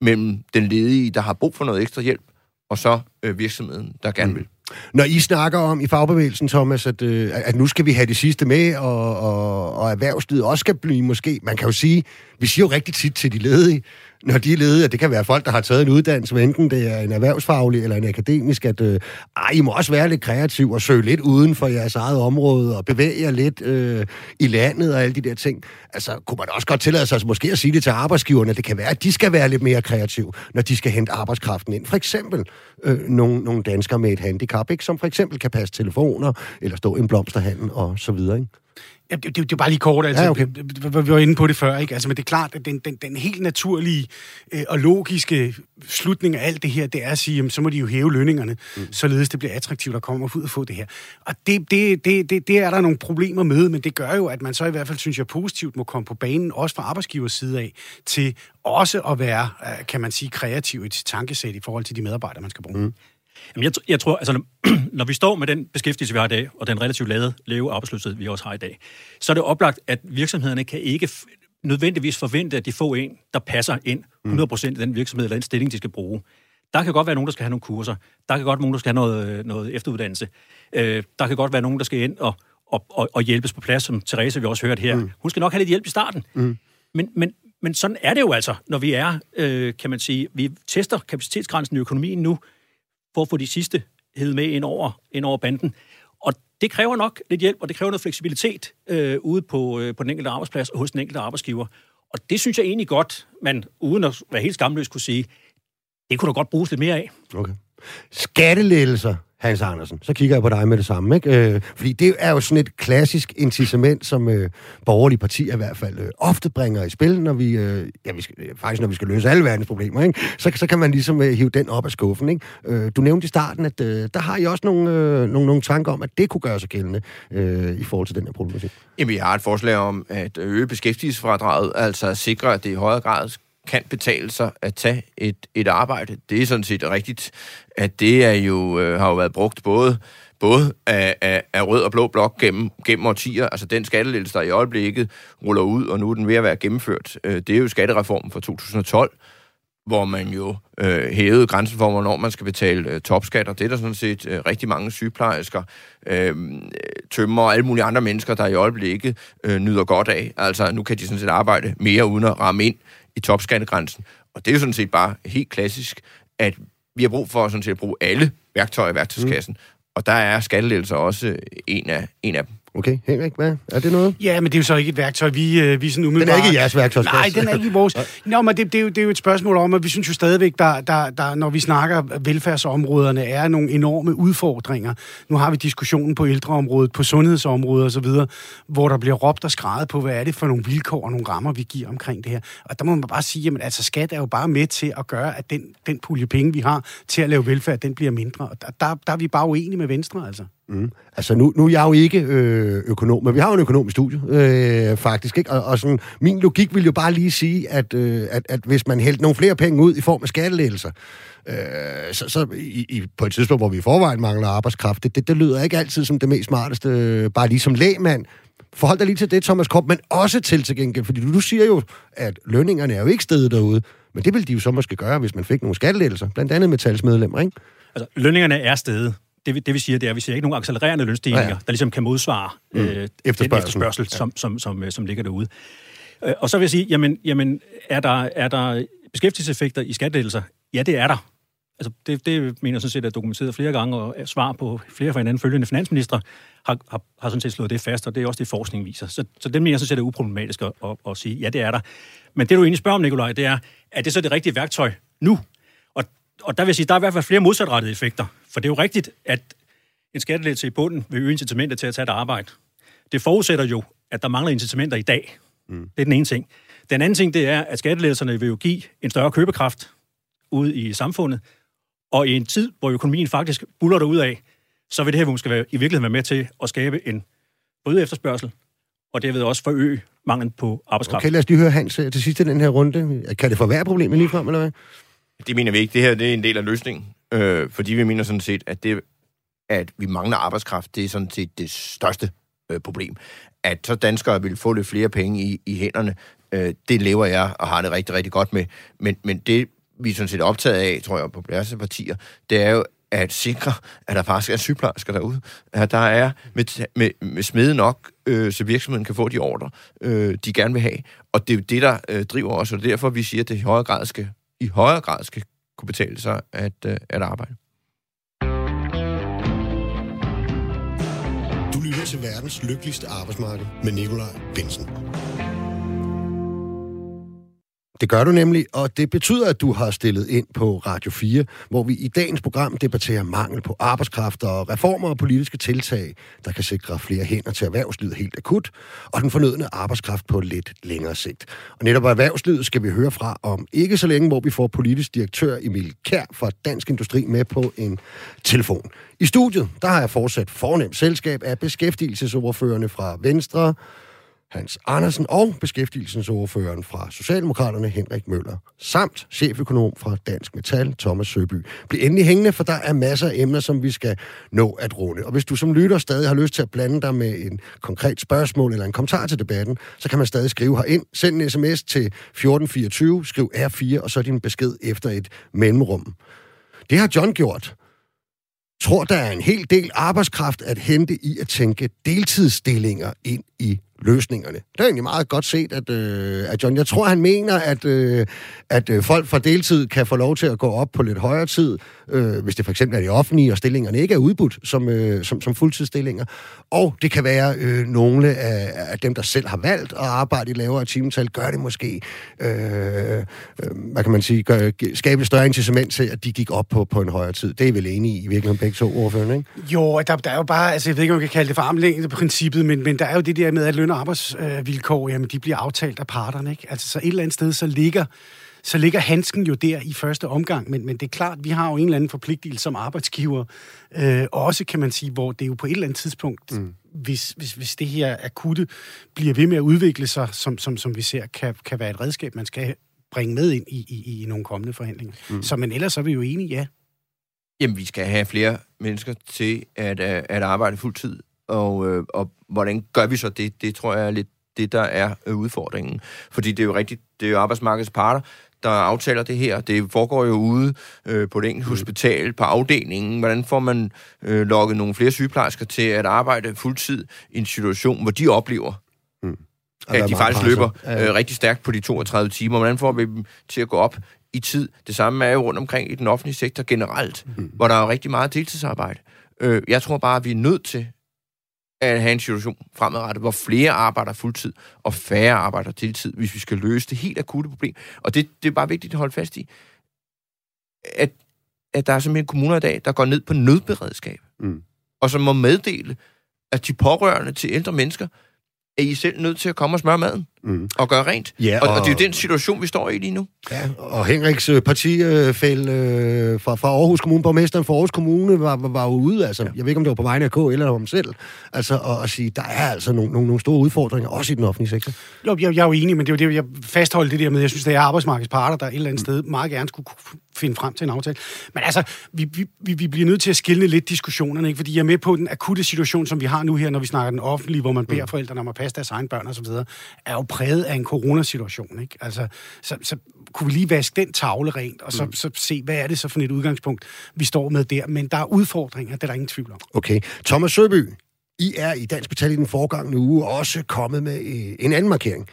mellem den ledige, der har brug for noget ekstra hjælp, og så øh, virksomheden, der gerne vil. Når I snakker om i fagbevægelsen, Thomas, at, øh, at nu skal vi have det sidste med, og, og, og erhvervslivet også skal blive måske... Man kan jo sige, vi siger jo rigtig tit til de ledige, når de er ledige, at det kan være folk, der har taget en uddannelse, enten det er en erhvervsfaglig eller en akademisk, at øh, ej, I må også være lidt kreativ og søge lidt uden for jeres eget område og bevæge jer lidt øh, i landet og alle de der ting. Altså, kunne man også godt tillade sig måske at sige det til arbejdsgiverne, at det kan være, at de skal være lidt mere kreative, når de skal hente arbejdskraften ind. For eksempel øh, nogle, nogle danskere med et handicap, ikke? som for eksempel kan passe telefoner eller stå i en blomsterhandel og så videre. Ikke? Det, det, det er bare lige kort, altså. Ja, okay. Vi var inde på det før, ikke? Altså, men det er klart, at den, den, den helt naturlige øh, og logiske slutning af alt det her, det er at sige, jamen, så må de jo hæve lønningerne, mm. således det bliver attraktivt at komme ud og få det her. Og det, det, det, det, det er der nogle problemer med, men det gør jo, at man så i hvert fald, synes jeg, positivt må komme på banen, også fra arbejdsgivers side af, til også at være, øh, kan man sige, kreativ i sit tankesæt i forhold til de medarbejdere, man skal bruge. Mm. Jamen, jeg, jeg tror, altså, *clears throat* når vi står med den beskæftigelse, vi har i dag, og den relativt lave, lave arbejdsløshed, vi også har i dag, så er det oplagt, at virksomhederne kan ikke nødvendigvis forvente, at de får en, der passer ind 100% i den virksomhed eller den stilling, de skal bruge. Der kan godt være nogen, der skal have nogle kurser. Der kan godt være nogen, der skal have noget, noget efteruddannelse. Øh, der kan godt være nogen, der skal ind og, og, og, og hjælpes på plads, som Therese vi også hørt her. Mm. Hun skal nok have lidt hjælp i starten. Mm. Men, men, men sådan er det jo altså, når vi er, øh, kan man sige, vi tester kapacitetsgrænsen i økonomien nu, for at få de sidste hed med ind over, ind over banden. Og det kræver nok lidt hjælp, og det kræver noget fleksibilitet øh, ude på, øh, på den enkelte arbejdsplads og hos den enkelte arbejdsgiver. Og det synes jeg egentlig godt, man uden at være helt skamløs kunne sige, det kunne da godt bruges lidt mere af. Okay. Skattelettelser Hans Andersen, så kigger jeg på dig med det samme. Ikke? Øh, fordi det er jo sådan et klassisk incitament, som øh, borgerlige partier i hvert fald øh, ofte bringer i spil, når vi, øh, ja, vi skal, øh, faktisk når vi skal løse alle verdens problemer. Ikke? Så, så kan man ligesom øh, hive den op af skuffen. Ikke? Øh, du nævnte i starten, at øh, der har I også nogle, øh, nogle, nogle tanker om, at det kunne gøre sig gældende øh, i forhold til den her problematik. Jamen, vi har et forslag om at øge beskæftigelsesfradraget, altså at sikre, at det i højere grad kan betale sig at tage et, et arbejde. Det er sådan set rigtigt, at det er jo, øh, har jo været brugt både både af, af, af rød og blå blok gennem, gennem årtier. Altså den skattelettelse, der i øjeblikket ruller ud, og nu er den ved at være gennemført, øh, det er jo skattereformen fra 2012, hvor man jo øh, hævede grænsen for, hvornår man skal betale øh, topskat, og det er der sådan set øh, rigtig mange sygeplejersker, øh, tømmer og alle mulige andre mennesker, der i øjeblikket øh, nyder godt af. Altså nu kan de sådan set arbejde mere uden at ramme ind i topskattegrænsen. Og det er jo sådan set bare helt klassisk, at vi har brug for sådan set at bruge alle værktøjer i værktøjskassen. Mm. Og der er skattelettelser også en af, en af dem. Okay, Henrik, hvad? Er det noget? Ja, men det er jo så ikke et værktøj, vi, øh, vi sådan umiddelbart... Den er ikke jeres værktøj. Nej, den er ikke vores. Nå, men det, det, er jo, det er jo et spørgsmål om, at vi synes jo stadigvæk, der, der, der, når vi snakker velfærdsområderne, er nogle enorme udfordringer. Nu har vi diskussionen på ældreområdet, på sundhedsområdet osv., hvor der bliver råbt og skrevet på, hvad er det for nogle vilkår og nogle rammer, vi giver omkring det her. Og der må man bare sige, at altså, skat er jo bare med til at gøre, at den, den pulje penge, vi har til at lave velfærd, den bliver mindre. Og der, der, der er vi bare uenige med Venstre, altså. Mm. Altså, nu, nu er jeg jo ikke øh, økonom, men vi har jo en økonomisk studie, øh, faktisk. Ikke? Og, og sådan, min logik vil jo bare lige sige, at, øh, at, at hvis man hældte nogle flere penge ud i form af skattelettelser, øh, så, så i, i, på et tidspunkt, hvor vi i forvejen mangler arbejdskraft, det, det, det lyder ikke altid som det mest smarteste, øh, bare lige som lægmand. Forhold dig lige til det, Thomas Kopp, men også til til gengæld, fordi du, du siger jo, at lønningerne er jo ikke stedet derude, men det ville de jo så måske gøre, hvis man fik nogle skattelettelser, blandt andet med talsmedlemmer, ikke? Altså, lønningerne er stedet det, det vi siger, det er, at vi ser ikke nogen accelererende lønstigninger, ja, ja. der ligesom kan modsvare mm. øh, den efterspørgsel, ja. som, som, som, som ligger derude. Øh, og så vil jeg sige, jamen, jamen er, der, er der beskæftigelseseffekter i skattelettelser? Ja, det er der. Altså, det, det mener jeg sådan set er dokumenteret flere gange, og svar på flere fra hinanden følgende finansminister har, har, har sådan set slået det fast, og det er også det, forskning viser. Så, så det mener jeg sådan set er uproblematisk at, at, at sige, ja, det er der. Men det, du egentlig spørger om, Nikolaj, det er, er det så det rigtige værktøj nu? Og, og der vil jeg sige, der er i hvert fald flere modsatrettede effekter. For det er jo rigtigt, at en skattelettelse i bunden vil øge incitamentet til at tage et arbejde. Det forudsætter jo, at der mangler incitamenter i dag. Mm. Det er den ene ting. Den anden ting, det er, at skattelettelserne vil jo give en større købekraft ude i samfundet, og i en tid, hvor økonomien faktisk buller ud af, så vil det her måske være, i virkeligheden være med til at skabe en både efterspørgsel, og derved også forøge manglen på arbejdskraft. Okay, lad os lige høre Hans til sidst i den her runde. Kan det forværre problemet lige frem, eller hvad? Det mener vi ikke. Det her det er en del af løsningen. Øh, fordi vi mener sådan set, at det, at vi mangler arbejdskraft, det er sådan set det største øh, problem. At så danskere vil få lidt flere penge i, i hænderne, øh, det lever jeg og har det rigtig, rigtig godt med. Men, men det, vi er sådan set optaget af, tror jeg, på flere partier, det er jo, at sikre, at der faktisk er sygeplejersker derude. At der er med, med, med smede nok, øh, så virksomheden kan få de ordre, øh, de gerne vil have. Og det er jo det, der øh, driver os, og det er derfor, vi siger, at det i højere grad skal, i højere grad skal kunne betale sig at, øh, at arbejde. Du lytter til verdens lykkeligste arbejdsmarked med Nikolaj Bensen. Det gør du nemlig, og det betyder, at du har stillet ind på Radio 4, hvor vi i dagens program debatterer mangel på arbejdskraft og reformer og politiske tiltag, der kan sikre flere hænder til erhvervslivet helt akut, og den fornødne arbejdskraft på lidt længere sigt. Og netop erhvervslivet skal vi høre fra om ikke så længe, hvor vi får politisk direktør Emil Kær fra Dansk Industri med på en telefon. I studiet, der har jeg fortsat fornemt selskab af beskæftigelsesordførende fra Venstre, Hans Andersen og beskæftigelsesordføreren fra Socialdemokraterne Henrik Møller, samt cheføkonom fra Dansk Metal Thomas Søby. Bliv endelig hængende, for der er masser af emner, som vi skal nå at runde. Og hvis du som lytter stadig har lyst til at blande dig med en konkret spørgsmål eller en kommentar til debatten, så kan man stadig skrive herind. Send en sms til 1424, skriv R4, og så din besked efter et mellemrum. Det har John gjort. Tror, der er en hel del arbejdskraft at hente i at tænke deltidsstillinger ind i løsningerne. Det er egentlig meget godt set at, øh, at John. Jeg tror, han mener, at, øh, at øh, folk fra deltid kan få lov til at gå op på lidt højere tid, øh, hvis det for eksempel er det offentlige, og stillingerne ikke er udbudt som, øh, som, som fuldtidsstillinger. Og det kan være øh, nogle af, af dem, der selv har valgt at arbejde i lavere timetal, gør det måske, øh, øh, hvad kan man sige, gør, skabe et større incitament til, at de gik op på, på en højere tid. Det er vel enige i, i virkeligheden begge to ordførende, ikke? Jo, der, der er jo bare, altså jeg ved ikke, om man kan kalde det for armlængdeprincippet, men, men der er jo det der med, at løn- og arbejdsvilkår, jamen de bliver aftalt af parterne, ikke? Altså så et eller andet sted, så ligger så ligger handsken jo der i første omgang, men, men det er klart, vi har jo en eller anden forpligtelse som arbejdsgiver, øh, også kan man sige, hvor det jo på et eller andet tidspunkt, mm. hvis, hvis, hvis det her akutte bliver ved med at udvikle sig, som, som, som vi ser, kan, kan være et redskab, man skal bringe med ind i, i, i nogle kommende forhandlinger. Mm. Så men ellers er vi jo enige, ja. Jamen, vi skal have flere mennesker til at, øh, at arbejde fuldtid, og, øh, og hvordan gør vi så det? Det tror jeg er lidt det, der er øh, udfordringen. Fordi det er jo rigtigt, det er jo arbejdsmarkedets parter, der aftaler det her. Det foregår jo ude øh, på det enkelte hospital, på afdelingen. Hvordan får man øh, lukket nogle flere sygeplejersker til at arbejde fuldtid i en situation, hvor de oplever, mm. at de faktisk løber øh, rigtig stærkt på de 32 timer. Hvordan får vi dem til at gå op i tid? Det samme er jo rundt omkring i den offentlige sektor generelt, mm. hvor der er rigtig meget deltidsarbejde. Øh, jeg tror bare, at vi er nødt til at have en situation fremadrettet, hvor flere arbejder fuldtid, og færre arbejder deltid, hvis vi skal løse det helt akutte problem. Og det, det er bare vigtigt at holde fast i, at, at der er simpelthen kommuner i dag, der går ned på nødberedskab, mm. og som må meddele, at de pårørende til ældre mennesker, er I selv nødt til at komme og smøre maden mm. og gøre rent. Ja, og, og, og det er jo den situation, vi står i lige nu. Ja, og Henriks øh, partifæld øh, fra, fra Aarhus Kommune, borgmesteren for Aarhus Kommune, var, var, var ude, altså, ja. jeg ved ikke, om det var på vegne af K eller om selv, altså at, at sige, der er altså nogle, nogle, nogle store udfordringer, også i den offentlige sektor. Jo, jeg, jeg er jo enig, men det er jo det, jeg fastholder det der med, jeg synes, det er arbejdsmarkedsparter, der et eller andet mm. sted meget gerne skulle finde frem til en aftale. Men altså, vi, vi, vi bliver nødt til at skille lidt diskussionerne, ikke? fordi jeg er med på den akutte situation, som vi har nu her, når vi snakker den offentlige, hvor man beder mm. forældrene om at passe deres egen børn osv., er jo præget af en coronasituation. Ikke? Altså, så, så kunne vi lige vaske den tavle rent, og så, mm. så se, hvad er det så for et udgangspunkt, vi står med der. Men der er udfordringer, det er der ingen tvivl om. Okay. Thomas Søby, I er i Dansk Betal i den foregående uge også kommet med øh, en anden markering.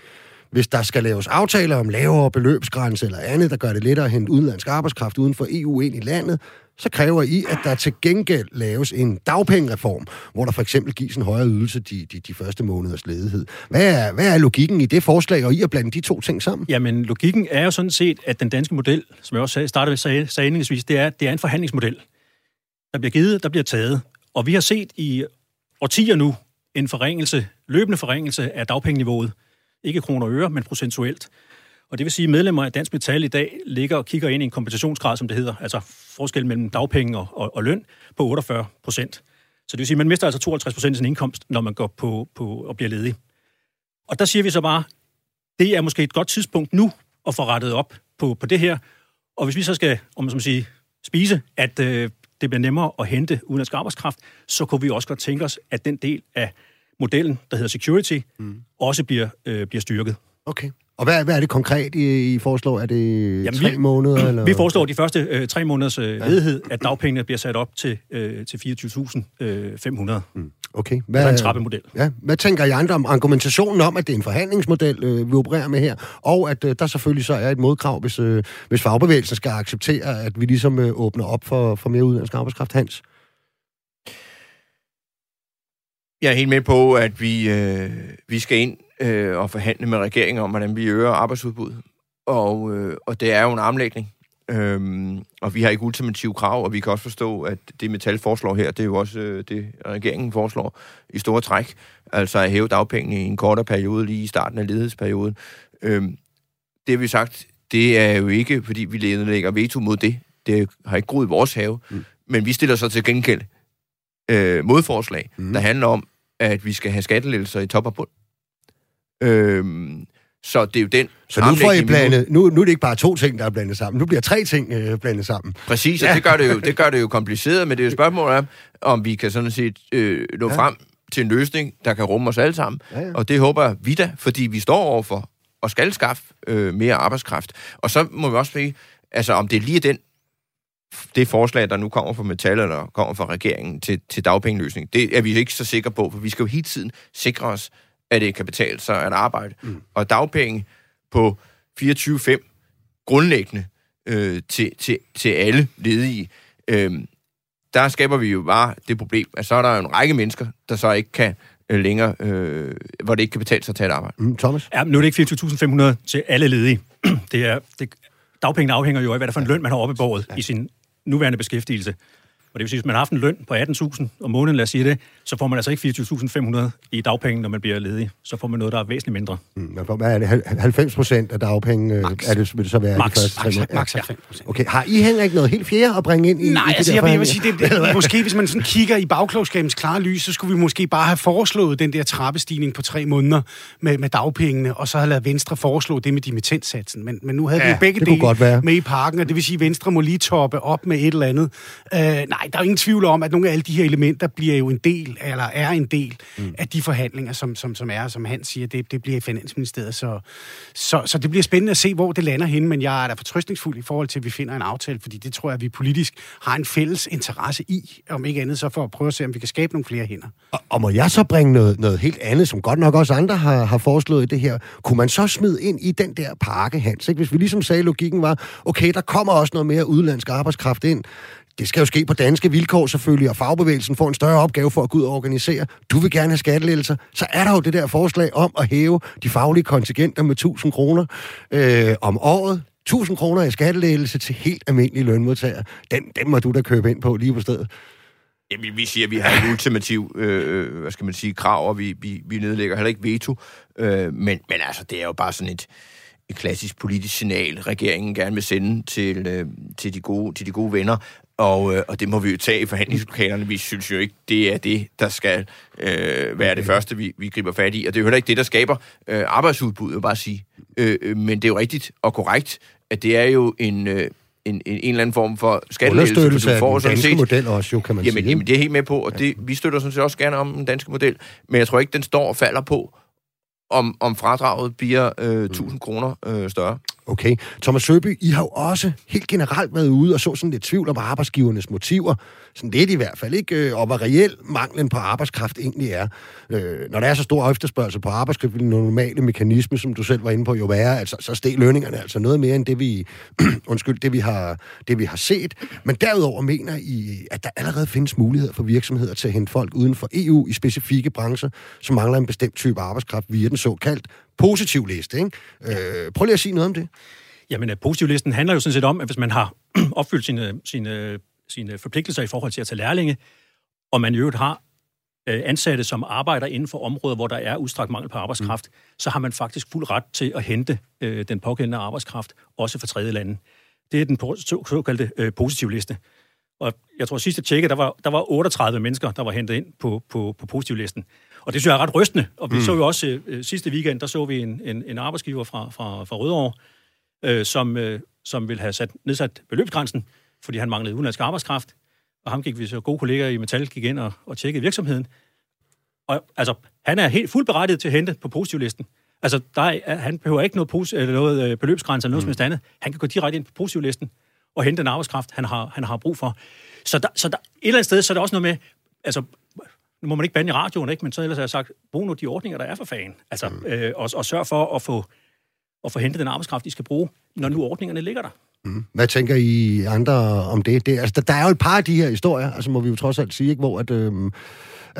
Hvis der skal laves aftaler om lavere beløbsgrænse eller andet, der gør det lettere at hente udenlandsk arbejdskraft uden for EU ind i landet, så kræver I, at der til gengæld laves en dagpengereform, hvor der for eksempel gives en højere ydelse de, de, de første måneders ledighed. Hvad er, hvad er logikken i det forslag, og I at blande de to ting sammen? Jamen, logikken er jo sådan set, at den danske model, som jeg også startede med sagde indlægsvis, det er, det er en forhandlingsmodel. Der bliver givet, der bliver taget. Og vi har set i årtier nu en forringelse, løbende forringelse af dagpengeniveauet. Ikke kroner og øre, men procentuelt. Og det vil sige, at medlemmer af Dansk Metal i dag ligger og kigger ind i en kompensationsgrad, som det hedder, altså forskel mellem dagpenge og, og, og løn på 48 procent. Så det vil sige, at man mister altså 52 procent af sin indkomst, når man går på, på og bliver ledig. Og der siger vi så bare, det er måske et godt tidspunkt nu at få rettet op på, på det her. Og hvis vi så skal, om man skal sige, spise, at øh, det bliver nemmere at hente udenlandsk arbejdskraft, så kunne vi også godt tænke os, at den del af modellen, der hedder security, mm. også bliver, øh, bliver styrket. Okay. Og hvad, hvad er det konkret, I, I foreslår? Er det Jamen, tre vi- måneder? Eller? Vi foreslår de første øh, tre måneders øh, ledighed, at dagpengene bliver sat op til, øh, til 24.500. Øh, 500. Okay. det Hvad, er en trappemodel. Ja, hvad tænker I andre om argumentationen om, at det er en forhandlingsmodel, øh, vi opererer med her, og at øh, der selvfølgelig så er et modkrav, hvis, øh, hvis fagbevægelsen skal acceptere, at vi ligesom øh, åbner op for, for mere udenlandsk arbejdskraft, Hans? Jeg er helt med på, at vi, øh, vi skal ind øh, og forhandle med regeringen om, hvordan vi øger arbejdsudbuddet. Og, øh, og det er jo en armlægning. Øhm, og vi har ikke ultimative krav, og vi kan også forstå, at det Metal foreslår her, det er jo også øh, det, regeringen foreslår i store træk. Altså at hæve dagpengene i en kortere periode, lige i starten af ledighedsperioden. Øhm, det har vi sagt, det er jo ikke, fordi vi lægger veto mod det. Det har ikke groet i vores have. Mm. Men vi stiller så til gengæld øh, modforslag, mm. der handler om, at vi skal have skattelettelser i top og bund. Øhm, så det er jo den Så nu får I blandet, nu, nu er det ikke bare to ting, der er blandet sammen. Nu bliver tre ting øh, blandet sammen. Præcis, og ja. det, gør det, jo, det gør det jo kompliceret, men det er jo spørgsmålet om, om vi kan sådan set øh, nå ja. frem til en løsning, der kan rumme os alle sammen. Ja, ja. Og det håber vi da, fordi vi står overfor og skal skaffe øh, mere arbejdskraft. Og så må vi også sige, altså om det er lige den det forslag, der nu kommer fra Metal, eller kommer fra regeringen til, til dagpengeløsning, det er vi ikke så sikre på, for vi skal jo hele tiden sikre os, at det kan betale sig at arbejde. Mm. Og dagpenge på 24-5 grundlæggende øh, til, til, til alle ledige, øh, der skaber vi jo bare det problem, at så er der jo en række mennesker, der så ikke kan øh, længere, øh, hvor det ikke kan betale sig at tage et arbejde. Mm, Thomas? Ja, nu er det ikke 24.500 til alle ledige. *clears throat* Det er, det, dagpengene afhænger jo af, hvad det er for en løn, man har oppe i borget i sin nuværende beskæftigelse. Og det vil sige, hvis man har haft en løn på 18.000 om måneden, lad os sige det, så får man altså ikke 24.500 i dagpenge, når man bliver ledig. Så får man noget, der er væsentligt mindre. Mm, hvad er det? Hal- 90 procent af dagpenge øh, Max. er det, vil det så være Max. de første tre Max, max Ja. 90 procent. Okay, har I Henrik noget helt fjerde at bringe ind i, Nej, i altså jeg vil, jeg vil sige, det, det, måske hvis man sådan kigger i bagklogskabens klare lys, så skulle vi måske bare have foreslået den der trappestigning på tre måneder med, med dagpengene, og så have lavet Venstre foreslå det med dimittenssatsen. Men, men nu havde ja, vi begge det dele godt være. med i parken, og det vil sige, at Venstre må lige toppe op med et eller andet. Øh, nej, der er jo ingen tvivl om, at nogle af alle de her elementer bliver jo en del, eller er en del mm. af de forhandlinger, som, som, som er, som han siger, det, det bliver i Finansministeriet. Så, så, så det bliver spændende at se, hvor det lander henne, men jeg er da fortrøstningsfuld i forhold til, at vi finder en aftale, fordi det tror jeg, at vi politisk har en fælles interesse i, om ikke andet så for at prøve at se, om vi kan skabe nogle flere hænder. Og, og må jeg så bringe noget, noget helt andet, som godt nok også andre har, har foreslået i det her? Kunne man så smide ind i den der pakke, Hans? Ikke? Hvis vi ligesom sagde, logikken var, okay, der kommer også noget mere udenlandsk arbejdskraft ind. Det skal jo ske på danske vilkår selvfølgelig, og fagbevægelsen får en større opgave for at gå ud og organisere. Du vil gerne have skattelettelser. Så er der jo det der forslag om at hæve de faglige kontingenter med 1000 kroner øh, om året. 1000 kroner i skattelettelse til helt almindelige lønmodtagere. Den, den må du da købe ind på lige på stedet. Jamen, vi siger, at vi har et ultimativ, øh, øh, hvad skal man sige, krav, og vi, vi, vi nedlægger heller ikke veto. Øh, men, men altså, det er jo bare sådan et, et klassisk politisk signal, regeringen gerne vil sende til, øh, til, de, gode, til de gode venner. Og, øh, og det må vi jo tage i forhandlingslokalerne. Vi synes jo ikke, det er det, der skal øh, være det første, vi, vi griber fat i. Og det er jo heller ikke det, der skaber øh, arbejdsudbud, jeg vil bare sige. Øh, øh, men det er jo rigtigt og korrekt, at det er jo en, øh, en, en, en eller anden form for skattelettelse. for du af får den danske set- model også, jo, kan man Jamen, sige. jamen, det er helt med på, og det, vi støtter sådan set også gerne om den danske model, men jeg tror ikke, den står og falder på, om, om fradraget bliver øh, 1000 kroner øh, større. Okay. Thomas Søby, I har jo også helt generelt været ude og så sådan lidt tvivl om arbejdsgivernes motiver. Sådan lidt i hvert fald, ikke? Øh, og hvad reelt manglen på arbejdskraft egentlig er. Øh, når der er så stor efterspørgsel på arbejdskraft, vil den normale mekanisme, som du selv var inde på, jo være, altså, så steg lønningerne altså noget mere end det, vi, *clears throat* undskyld, det, vi har, det, vi har set. Men derudover mener I, at der allerede findes muligheder for virksomheder til at hente folk uden for EU i specifikke brancher, som mangler en bestemt type arbejdskraft via den såkaldt positiv liste. Ikke? Øh, prøv lige at sige noget om det. Jamen, øh, positivlisten handler jo sådan set om, at hvis man har *clears throat* opfyldt sine, sine, sine forpligtelser i forhold til at tage lærlinge, og man i øvrigt har øh, ansatte, som arbejder inden for områder, hvor der er udstrakt mangel på arbejdskraft, mm. så har man faktisk fuld ret til at hente øh, den pågældende arbejdskraft, også fra tredje lande. Det er den såkaldte øh, positivliste. Og jeg tror, sidst jeg tjekkede, der var, der var 38 mennesker, der var hentet ind på, på, på positivlisten. Og det synes jeg er ret rystende. Og vi mm. så jo også øh, sidste weekend, der så vi en, en, en arbejdsgiver fra, fra, fra Rødovre, øh, som, øh, som ville have sat, nedsat beløbsgrænsen, fordi han manglede udenlandsk arbejdskraft. Og ham gik vi så gode kolleger i Metal gik ind og, og tjekkede virksomheden. Og altså, han er helt fuldt berettiget til at hente på positivlisten. Altså, der er, han behøver ikke noget, posi- eller noget øh, beløbsgrænse eller noget mm. som andet. Han kan gå direkte ind på positivlisten og hente den arbejdskraft, han har, han har brug for. Så, der, så der, et eller andet sted, så er der også noget med, altså, nu må man ikke bande i radioen, ikke? men så ellers har jeg sagt, brug nu de ordninger, der er for fagen. Altså, mm. øh, og, og sørg for at få, at få hentet den arbejdskraft, de skal bruge, når nu ordningerne ligger der. Mm. Hvad tænker I andre om det? det altså, der, der er jo et par af de her historier, altså må vi jo trods alt sige, ikke? hvor at, øh,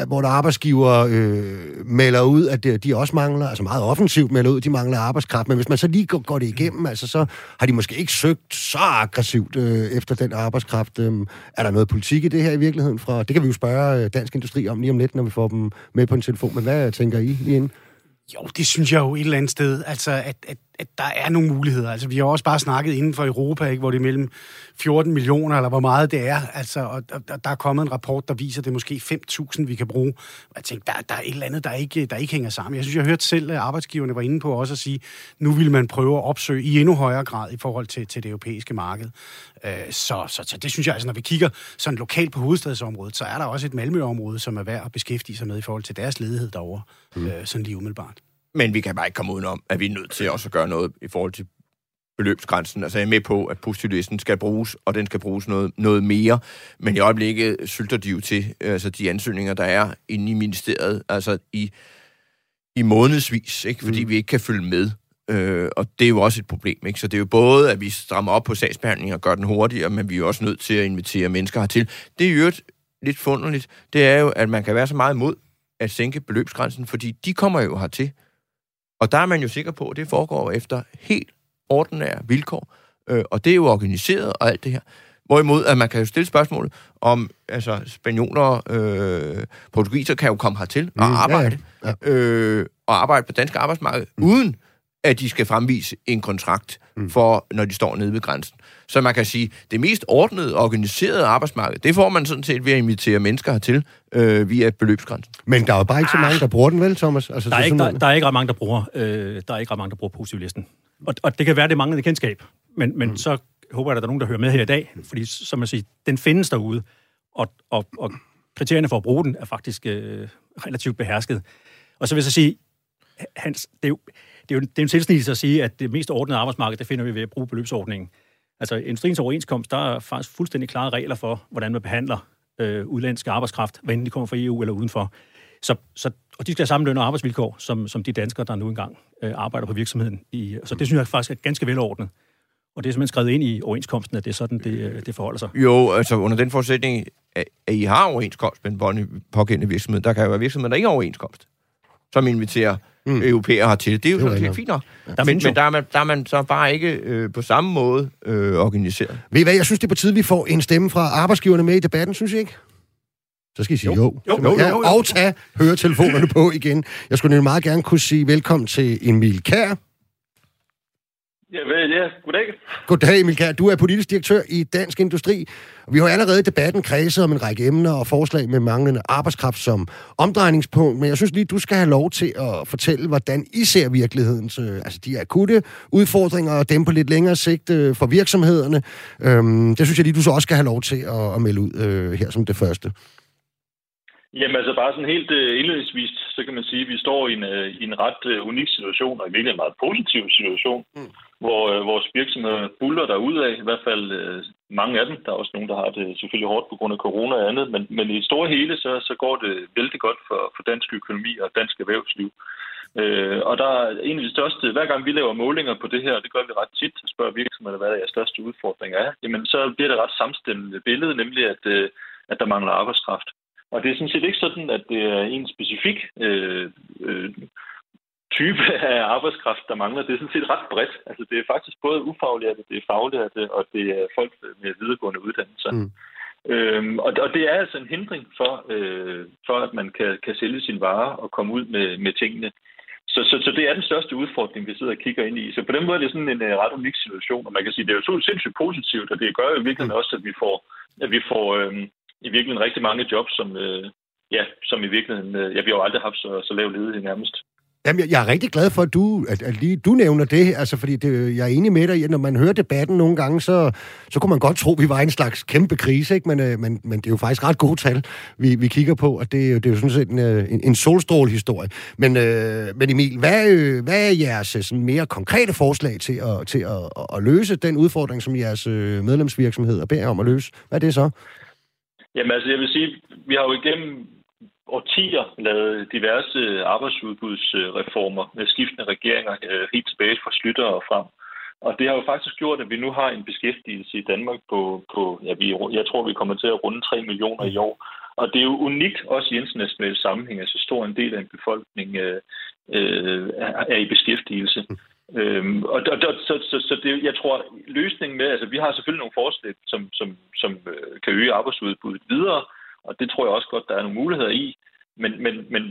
hvor der arbejdsgiver øh, melder ud, at de også mangler, altså meget offensivt melder ud, de mangler arbejdskraft, men hvis man så lige går, går det igennem, altså så har de måske ikke søgt så aggressivt øh, efter den arbejdskraft. Øh, er der noget politik i det her i virkeligheden? Fra, det kan vi jo spørge øh, Dansk Industri om lige om lidt, når vi får dem med på en telefon, men hvad tænker I lige inden? Jo, det synes jeg jo et eller andet sted, altså at, at, at der er nogle muligheder. Altså vi har også bare snakket inden for Europa, ikke, hvor det er mellem 14 millioner, eller hvor meget det er. Altså, og, og der er kommet en rapport, der viser, at det er måske 5.000, vi kan bruge. Jeg tænker, der, der er et eller andet, der ikke, der ikke hænger sammen. Jeg synes, jeg har hørt selv, at arbejdsgiverne var inde på også at sige, nu vil man prøve at opsøge i endnu højere grad i forhold til, til det europæiske marked. Øh, så, så, så det synes jeg, altså når vi kigger sådan lokalt på hovedstadsområdet, så er der også et Malmø-område, som er værd at beskæftige sig med i forhold til deres ledighed derovre, mm. øh, sådan lige umiddelbart. Men vi kan bare ikke komme udenom, at vi er nødt til også at gøre noget i forhold til beløbsgrænsen. Altså jeg er med på, at positivlisten skal bruges, og den skal bruges noget, noget mere. Men i øjeblikket sylter de jo til altså de ansøgninger, der er inde i ministeriet, altså i, i månedsvis, ikke? fordi mm. vi ikke kan følge med. Øh, og det er jo også et problem. Ikke? Så det er jo både, at vi strammer op på sagsbehandlingen og gør den hurtigere, men vi er jo også nødt til at invitere mennesker hertil. Det er jo lidt funderligt. Det er jo, at man kan være så meget imod at sænke beløbsgrænsen, fordi de kommer jo hertil. Og der er man jo sikker på, at det foregår efter helt ordinære vilkår. Øh, og det er jo organiseret og alt det her. Hvorimod, at man kan jo stille spørgsmål om, altså, spanioler, øh, portugiser kan jo komme hertil og mm, arbejde, ja, ja. Øh, og arbejde på dansk arbejdsmarked, mm. uden at de skal fremvise en kontrakt, mm. for når de står nede ved grænsen. Så man kan sige, det mest ordnede, organiserede arbejdsmarked, det får man sådan set ved at invitere mennesker hertil øh, via beløbsgrænsen. Men der er jo bare ikke så mange, der bruger den, vel, Thomas? Altså, der, er ikke, der, der er ikke ret mange, der bruger, øh, der er ikke ret mange, der bruger positivlisten. Og, og det kan være, det er manglende kendskab. Men, men mm. så håber jeg, at der er nogen, der hører med her i dag. Fordi, som man siger, den findes derude. Og, og, og kriterierne for at bruge den er faktisk øh, relativt behersket. Og så vil jeg sige, Hans, det er jo, det er jo, det er en tilsnigelse at sige, at det mest ordnede arbejdsmarked, det finder vi ved at bruge beløbsordningen. Altså, industriens overenskomst, der er faktisk fuldstændig klare regler for, hvordan man behandler øh, udlandsk arbejdskraft, hvad enten de kommer fra EU eller udenfor. Så, så, og de skal have samme løn og arbejdsvilkår, som, som de danskere, der nu engang øh, arbejder på virksomheden. I, så det synes jeg faktisk er ganske velordnet. Og det er simpelthen skrevet ind i overenskomsten, at det er sådan, det, øh, det forholder sig. Jo, altså under den forudsætning, at I har overenskomst med en pågældende virksomhed. Der kan jo være virksomheder, der ikke har overenskomst, som inviterer mm. europæer hertil. Det er jo sådan helt fint nok. Der men, men der, er man, der er man så bare ikke øh, på samme måde øh, organiseret. Ved I hvad, jeg synes, det er på tide, vi får en stemme fra arbejdsgiverne med i debatten, synes I ikke? Så skal I sige jo. Jo, jo, jo, jo, jo. Og tage høretelefonerne på igen. Jeg skulle nemlig meget gerne kunne sige velkommen til Emil Kær. Ja, ja, goddag. Goddag, Emil Kjær. Du er politisk direktør i Dansk Industri. Vi har allerede i debatten kredset om en række emner og forslag med manglende arbejdskraft som omdrejningspunkt, men jeg synes lige, du skal have lov til at fortælle, hvordan I ser virkelighedens, øh, altså de akutte udfordringer og dem på lidt længere sigt øh, for virksomhederne. Øhm, det synes jeg lige, du så også skal have lov til at, at melde ud øh, her som det første. Jamen altså bare sådan helt uh, indledningsvis, så kan man sige, at vi står i en, i en ret unik situation, og i virkelig en meget positiv situation, mm hvor øh, vores virksomheder buller der ud af, i hvert fald øh, mange af dem. Der er også nogen, der har det selvfølgelig hårdt på grund af corona og andet, men, men i det store hele, så, så går det vældig godt for, for dansk økonomi og dansk erhvervsliv. Øh, og der er en af de største, hver gang vi laver målinger på det her, og det gør vi ret tit, og spørger virksomheder, hvad deres største udfordring er, jamen så bliver det ret samstemmende billede, nemlig at, øh, at der mangler arbejdskraft. Og det er sådan set ikke sådan, at det er en specifik øh, øh, type af arbejdskraft, der mangler. Det er sådan set ret bredt. Altså, det er faktisk både ufaglærte, det er faglærte, og det er folk med videregående uddannelser. Mm. Øhm, og, og det er altså en hindring for, øh, for at man kan, kan sælge sine varer og komme ud med, med tingene. Så, så, så det er den største udfordring, vi sidder og kigger ind i. Så på den måde er det sådan en uh, ret unik situation, og man kan sige, det er jo så sindssygt positivt, og det gør jo virkelig også, at vi får, at vi får, øh, i virkeligheden rigtig mange jobs, som, øh, ja, som i virkeligheden, øh, ja, vi har jo aldrig haft så, så lav ledighed nærmest. Jamen, jeg, jeg er rigtig glad for, at du, at, at lige du nævner det, altså, fordi det, jeg er enig med dig, når man hører debatten nogle gange, så, så kunne man godt tro, at vi var i en slags kæmpe krise, ikke? Men, øh, men, men det er jo faktisk ret gode tal, vi, vi kigger på, og det, det er jo sådan set en, øh, en, en solstrålehistorie. Men, øh, men Emil, hvad, øh, hvad er jeres øh, sådan mere konkrete forslag til at, til at, at, at løse den udfordring, som jeres øh, medlemsvirksomheder beder om at løse? Hvad er det så? Jamen altså, jeg vil sige, vi har jo igennem årtier lavet diverse arbejdsudbudsreformer med skiftende regeringer øh, helt tilbage fra Slytter og frem. Og det har jo faktisk gjort, at vi nu har en beskæftigelse i Danmark på, på ja, vi, jeg tror, vi kommer til at runde 3 millioner i år. Og det er jo unikt også i internationale sammenhæng, at så stor en del af en befolkning øh, øh, er i beskæftigelse. Øhm, og der, så, så, så det, jeg tror, løsningen med, altså vi har selvfølgelig nogle forslag, som, som, som øh, kan øge arbejdsudbuddet videre, og det tror jeg også godt, der er nogle muligheder i. Men, men, men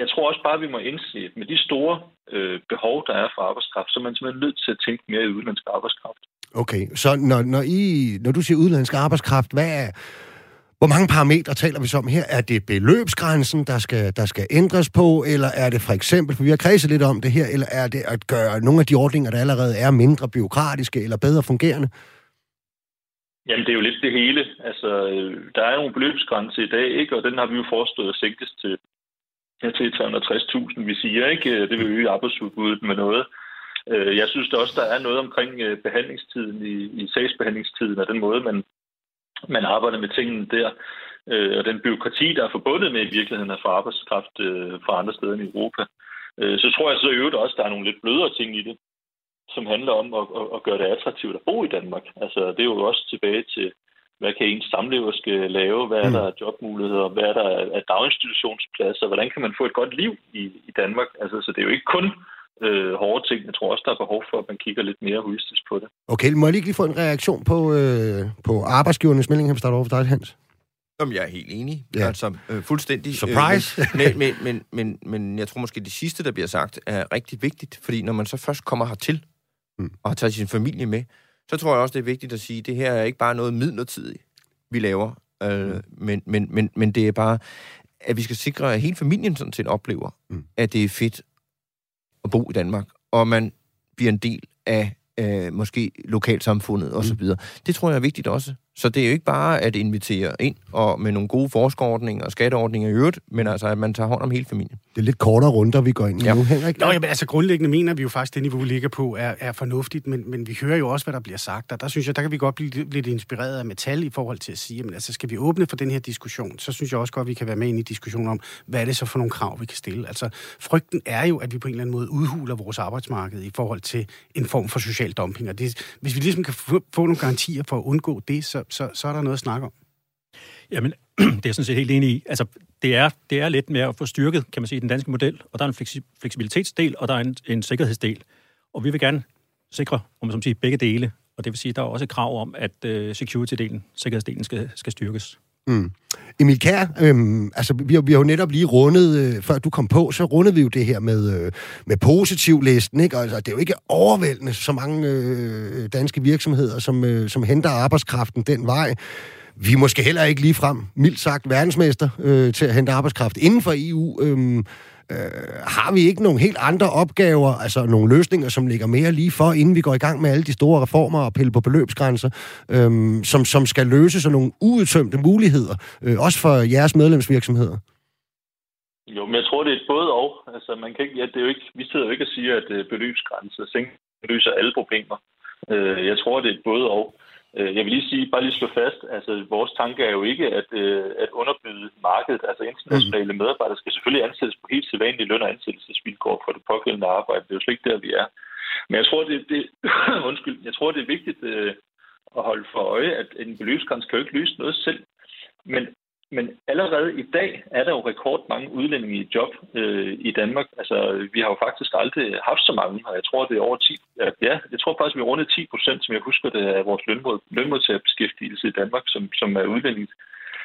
jeg tror også bare, vi må indse, at med de store øh, behov, der er for arbejdskraft, så er man simpelthen nødt til at tænke mere i udenlandsk arbejdskraft. Okay, så når, når, I, når du siger udenlandsk arbejdskraft, hvad er, hvor mange parametre taler vi så om her? Er det beløbsgrænsen, der skal, der skal ændres på, eller er det for eksempel, for vi har kredset lidt om det her, eller er det at gøre nogle af de ordninger, der allerede er mindre byråkratiske eller bedre fungerende? Jamen, det er jo lidt det hele. Altså, øh, der er jo en beløbsgrænse i dag, ikke? og den har vi jo forestået at sænkes til, ja, til 360.000, vi siger. ikke. Øh, det vil øge arbejdsudbuddet med noget. Øh, jeg synes der også, der er noget omkring behandlingstiden i, i sagsbehandlingstiden, og den måde, man, man arbejder med tingene der. Og den byråkrati, der er forbundet med i virkeligheden af få arbejdskraft fra andre steder i Europa. Så tror jeg så i øvrigt også, der er nogle lidt blødere ting i det som handler om at, at, at gøre det attraktivt at bo i Danmark. Altså, det er jo også tilbage til, hvad kan ens samlever skal lave, hvad er mm. der af jobmuligheder, hvad er der af daginstitutionspladser, hvordan kan man få et godt liv i, i Danmark. Altså, så det er jo ikke kun øh, hårde ting. Jeg tror også, der er behov for, at man kigger lidt mere holistisk på det. Okay, må jeg lige få en reaktion på, øh, på arbejdsgivernes melding, han starter over for dig, Hans? Jamen, jeg er helt enig. Ja. Altså, øh, fuldstændig. Surprise! Øh, men, men, men, men, men jeg tror måske, det sidste, der bliver sagt, er rigtig vigtigt, fordi når man så først kommer hertil, mm. og har taget sin familie med, så tror jeg også, det er vigtigt at sige, at det her er ikke bare noget midlertidigt, vi laver, øh, mm. men, men, men, men det er bare, at vi skal sikre, at hele familien sådan set oplever, mm. at det er fedt at bo i Danmark, og man bliver en del af øh, måske lokalsamfundet osv. Mm. Det tror jeg er vigtigt også. Så det er jo ikke bare at invitere ind og med nogle gode forskerordninger og skatteordninger i øvrigt, men altså at man tager hånd om hele familien. Det er lidt kortere runder, vi går ind i ja. nu, Henrik. Nå, jamen, altså grundlæggende mener vi jo faktisk, at det niveau, vi ligger på, er, er fornuftigt, men, men vi hører jo også, hvad der bliver sagt, og der synes jeg, der kan vi godt blive lidt inspireret af metal i forhold til at sige, men altså skal vi åbne for den her diskussion, så synes jeg også godt, at vi kan være med ind i diskussionen om, hvad er det så for nogle krav, vi kan stille. Altså frygten er jo, at vi på en eller anden måde udhuler vores arbejdsmarked i forhold til en form for social dumping, og det, hvis vi ligesom kan få, få nogle garantier for at undgå det, så, så, så er der noget at snakke om. Jamen, *clears throat* det er jeg sådan set helt enig i. Altså, det er, det er lidt med at få styrket, kan man sige, den danske model, og der er en fleksibilitetsdel, og der er en, en sikkerhedsdel. Og vi vil gerne sikre, om man som siger, begge dele. Og det vil sige, at der er også et krav om, at uh, security-delen, sikkerhedsdelen, skal, skal styrkes. Mm. Emil Kær, øhm, altså vi har, vi har jo netop lige rundet, øh, før du kom på, så rundede vi jo det her med, øh, med positivlisten, ikke? Altså, det er jo ikke overvældende så mange øh, danske virksomheder, som, øh, som henter arbejdskraften den vej. Vi er måske heller ikke lige frem, mildt sagt, verdensmester øh, til at hente arbejdskraft inden for EU. Øh, Øh, har vi ikke nogle helt andre opgaver, altså nogle løsninger, som ligger mere lige for, inden vi går i gang med alle de store reformer og pille på beløbsgrænser, øh, som, som skal løse sådan nogle uudtømte muligheder, øh, også for jeres medlemsvirksomheder? Jo, men jeg tror, det er et både og. Altså, man kan ikke, ja, det er jo ikke, vi sidder jo ikke og siger, at øh, beløbsgrænser løser alle problemer. Øh, jeg tror, det er et både og. Øh, jeg vil lige sige, bare lige slå fast, altså vores tanke er jo ikke at, øh, at underbyde markedet. Altså internationale mm. medarbejdere skal selvfølgelig ansættes på helt sædvanlige løn- og ansættelsesvilkår for det pågældende arbejde. Det er jo slet ikke der, vi er. Men jeg tror, det, det, *clears throat* undskyld, jeg tror, det er vigtigt øh, at holde for øje, at en beløbsgrænse kan jo ikke løse noget selv. Men men allerede i dag er der jo rekord mange udlændinge i job øh, i Danmark. Altså, vi har jo faktisk aldrig haft så mange, og jeg tror, det er over 10. Ja, jeg tror faktisk, vi er rundet 10 procent, som jeg husker det, af vores lønmod, lønmodtagerbeskæftigelse i Danmark, som, som er udlændinge.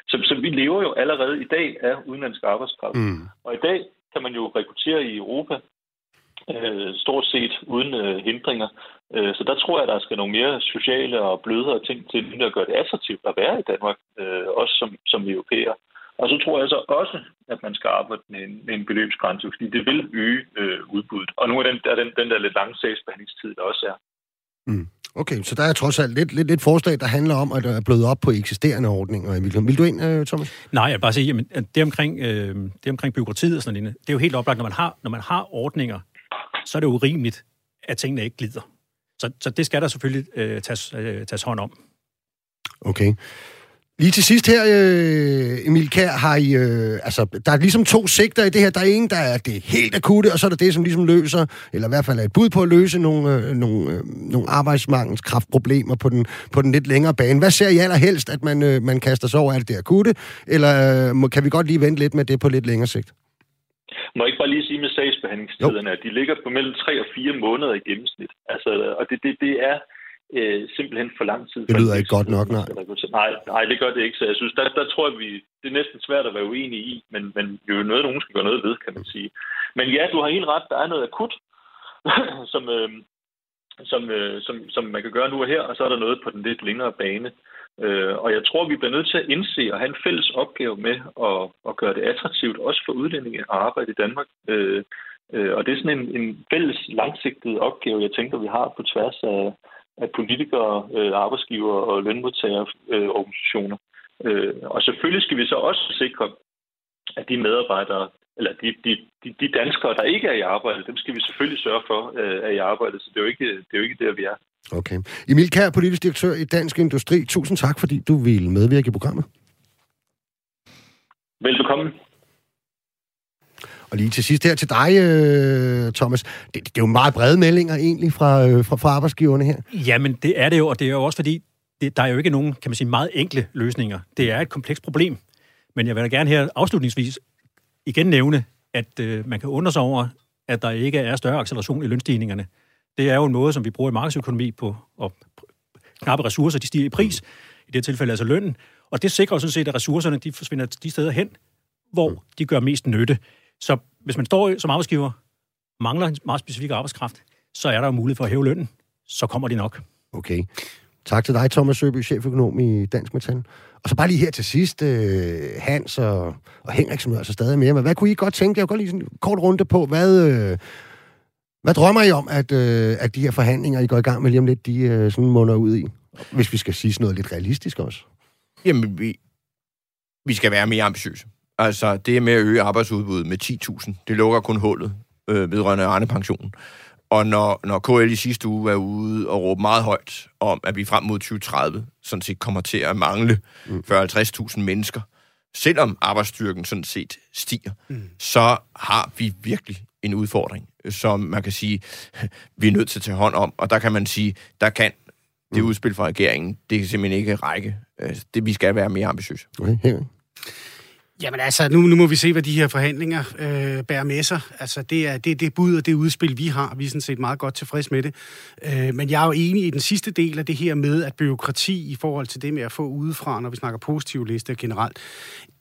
Så, så vi lever jo allerede i dag af udenlandsk arbejdskraft. Mm. Og i dag kan man jo rekruttere i Europa øh, stort set uden øh, hindringer. Øh, så der tror jeg, der skal nogle mere sociale og blødere ting til at gøre det attraktivt at være i Danmark, øh, også som, som europæer. Og så tror jeg så også, at man skal arbejde med en, med en beløbsgrænse, fordi det vil øge øh, udbuddet. Og nu er den, der, den, den der lidt lange sagsbehandlingstid, der også er. Mm. Okay, så der er trods alt lidt, lidt, lidt forslag, der handler om at er bløde op på eksisterende ordninger. Vil du ind, øh, Thomas? Nej, jeg vil bare sige, jamen, det omkring, øh, det omkring byråkratiet og sådan noget, det er jo helt oplagt, når man har, når man har ordninger, så er det urimeligt, at tingene ikke glider. Så, så det skal der selvfølgelig øh, tages, øh, tages hånd om. Okay. Lige til sidst her, øh, Emil Kær, har I, øh, altså, der er ligesom to sigter i det her. Der er en, der er det helt akutte, og så er der det, som ligesom løser, eller i hvert fald er et bud på at løse nogle, øh, nogle, øh, nogle arbejdsmangelskraftproblemer på den, på den lidt længere bane. Hvad ser I allerhelst, at man, øh, man kaster sig over alt det akutte, eller øh, kan vi godt lige vente lidt med det på lidt længere sigt? Må jeg ikke bare lige sige med sagsbehandlingstiderne, at de ligger på mellem 3 og 4 måneder i gennemsnit. Altså, og det, det, det er øh, simpelthen for lang tid. Det lyder ikke godt nok, nej. nej. Nej, det gør det ikke. Så jeg synes, der, der tror jeg, vi, det er næsten svært at være uenig i, men, men jo noget, nogen skal gøre noget ved, kan man sige. Men ja, du har helt ret. Der er noget akut, *clears throat* som, øh, som, øh, som, som man kan gøre nu og her, og så er der noget på den lidt længere bane. Øh, og jeg tror, vi bliver nødt til at indse og have en fælles opgave med at, at gøre det attraktivt, også for udlændinge at arbejde i Danmark. Øh, og det er sådan en, en fælles langsigtet opgave, jeg tænker, vi har på tværs af, af politikere, øh, arbejdsgiver og lønmodtagerorganisationer. Øh, og selvfølgelig skal vi så også sikre, at de medarbejdere, eller de, de, de, de danskere, der ikke er i arbejde, dem skal vi selvfølgelig sørge for øh, er i arbejde. Så det er jo ikke, det er jo ikke der, vi er. Okay. Emil Kær, politisk direktør i Dansk Industri. Tusind tak, fordi du ville medvirke i programmet. Velbekomme. Og lige til sidst her til dig, øh, Thomas. Det, det er jo meget brede meldinger egentlig fra, øh, fra, fra arbejdsgiverne her. Jamen, det er det jo, og det er jo også fordi, det, der er jo ikke nogen, kan man sige, meget enkle løsninger. Det er et komplekst problem. Men jeg vil da gerne her afslutningsvis igen nævne, at øh, man kan undre sig over, at der ikke er større acceleration i lønstigningerne. Det er jo en måde, som vi bruger i markedsøkonomi på at knappe ressourcer, de stiger i pris, i det tilfælde altså lønnen, og det sikrer sådan set, at ressourcerne de forsvinder de steder hen, hvor de gør mest nytte. Så hvis man står som arbejdsgiver, mangler en meget specifik arbejdskraft, så er der jo mulighed for at hæve lønnen. Så kommer de nok. Okay. Tak til dig, Thomas Søby, cheføkonom i Dansk Metal. Og så bare lige her til sidst, øh, Hans og, og Henrik, som er altså stadig med. Men hvad kunne I godt tænke? Jeg kunne godt lige sådan en kort runde på, hvad, øh, hvad drømmer I om, at, øh, at de her forhandlinger, I går i gang med lige om lidt, de øh, sådan munder ud i? Hvis vi skal sige sådan noget lidt realistisk også. Jamen, vi, vi skal være mere ambitiøse. Altså, det med at øge arbejdsudbuddet med 10.000, det lukker kun hullet øh, vedrørende Arne-pensionen. Og når, når KL i sidste uge var ude og råbe meget højt om, at vi frem mod 2030 sådan set kommer til at mangle mm. 40-50.000 mennesker, selvom arbejdsstyrken sådan set stiger, mm. så har vi virkelig en udfordring, som man kan sige, *laughs* vi er nødt til at tage hånd om. Og der kan man sige, der kan det mm. udspil fra regeringen, det kan simpelthen ikke række. Øh, det, vi skal være mere ambitiøse. Okay, Jamen altså, nu, nu må vi se, hvad de her forhandlinger øh, bærer med sig. Altså, det er det, det bud og det udspil, vi har. Vi er sådan set meget godt tilfreds med det. Øh, men jeg er jo enig i den sidste del af det her med, at byråkrati i forhold til det med at få udefra, når vi snakker positive lister generelt,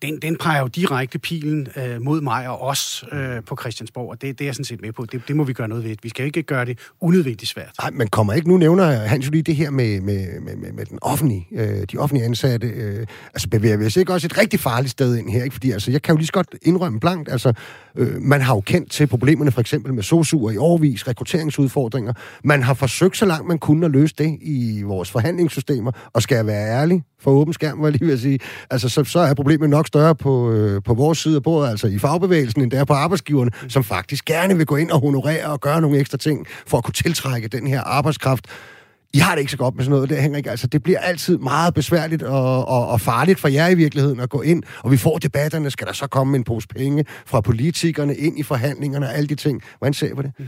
den, den peger jo direkte pilen øh, mod mig og os øh, på Christiansborg, og det, det er jeg sådan set med på. Det, det må vi gøre noget ved. Vi skal ikke gøre det unødvendigt svært. Nej, men kommer ikke, nu nævner Hans jo lige det her med, med, med, med, med den offentlige, øh, de offentlige ansatte. Øh, altså bevæger vi os ikke også et rigtig farligt sted ind her, ikke? Fordi altså, jeg kan jo lige så godt indrømme blankt, altså, øh, man har jo kendt til problemerne for eksempel med sosuer i overvis, rekrutteringsudfordringer. Man har forsøgt så langt man kunne at løse det i vores forhandlingssystemer, og skal jeg være ærlig, for åben skærm, var jeg lige ved at sige, altså, så, så er problemet nok større på, øh, på vores side af bordet, altså i fagbevægelsen, end det er på arbejdsgiverne, som faktisk gerne vil gå ind og honorere og gøre nogle ekstra ting for at kunne tiltrække den her arbejdskraft. I har det ikke så godt med sådan noget, det hænger ikke. Altså, det bliver altid meget besværligt og, og, og farligt for jer i virkeligheden at gå ind, og vi får debatterne. Skal der så komme en pose penge fra politikerne ind i forhandlingerne og alle de ting? Hvordan ser I på det? Mm.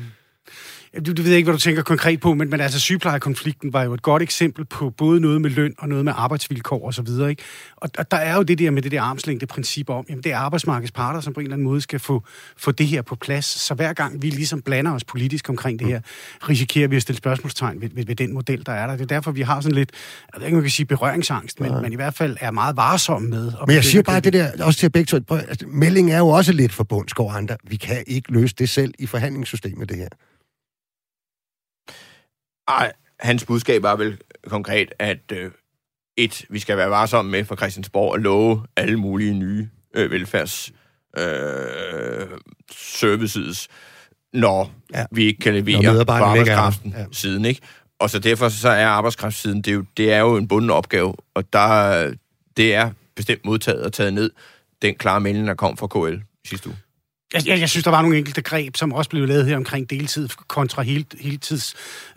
Du, du ved ikke, hvad du tænker konkret på, men, men altså sygeplejekonflikten var jo et godt eksempel på både noget med løn og noget med arbejdsvilkår osv. Og, og, og der er jo det der med det der armslængde princip om, jamen det er arbejdsmarkedsparter, som på en eller anden måde skal få, få det her på plads. Så hver gang vi ligesom blander os politisk omkring det her, risikerer vi at stille spørgsmålstegn ved, ved, ved den model, der er der. Det er derfor, vi har sådan lidt, jeg ved ikke, man kan sige berøringsangst, men, men i hvert fald er meget varsomme med. Men jeg siger bare det der, også til begge to, altså, meldingen er jo også lidt for bundskovandre. andre. Vi kan ikke løse det selv i forhandlingssystemet, det her. Ej, hans budskab var vel konkret, at øh, et, vi skal være varsomme med fra Christiansborg at love alle mulige nye øh, velfærds øh, services, når Ja. vi ikke kan levere på arbejdskraften ja. siden, ikke? Og så derfor så er arbejdskraftsiden, det er jo, det er jo en bunden opgave, og der, det er bestemt modtaget og taget ned, den klare melding, der kom fra KL sidste uge. Jeg, jeg, jeg synes, der var nogle enkelte greb, som også blev lavet her omkring deltid kontra hel, heltids.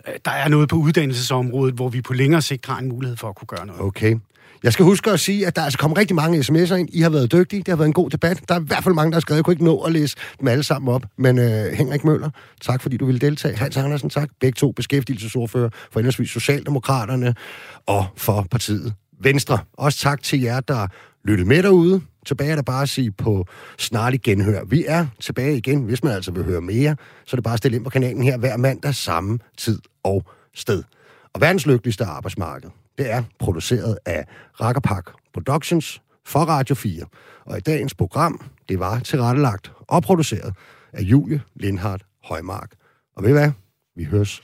Øh, der er noget på uddannelsesområdet, hvor vi på længere sigt har en mulighed for at kunne gøre noget. Okay. Jeg skal huske at sige, at der er altså kommet rigtig mange sms'er ind. I har været dygtige. Det har været en god debat. Der er i hvert fald mange, der har skrevet. Jeg kunne ikke nå at læse dem alle sammen op. Men øh, Henrik Møller, tak fordi du ville deltage. Hans Andersen, tak. Begge to beskæftigelsesordfører for henholdsvis Socialdemokraterne og for partiet Venstre. Også tak til jer, der lyttede med derude. Tilbage er der bare at sige på snarlig genhør. Vi er tilbage igen, hvis man altså vil høre mere. Så er det bare at stille ind på kanalen her hver mandag samme tid og sted. Og verdens lykkeligste arbejdsmarked, det er produceret af Rakkerpak Productions for Radio 4. Og i dagens program, det var tilrettelagt og produceret af Julie Lindhardt Højmark. Og ved I hvad? Vi høres.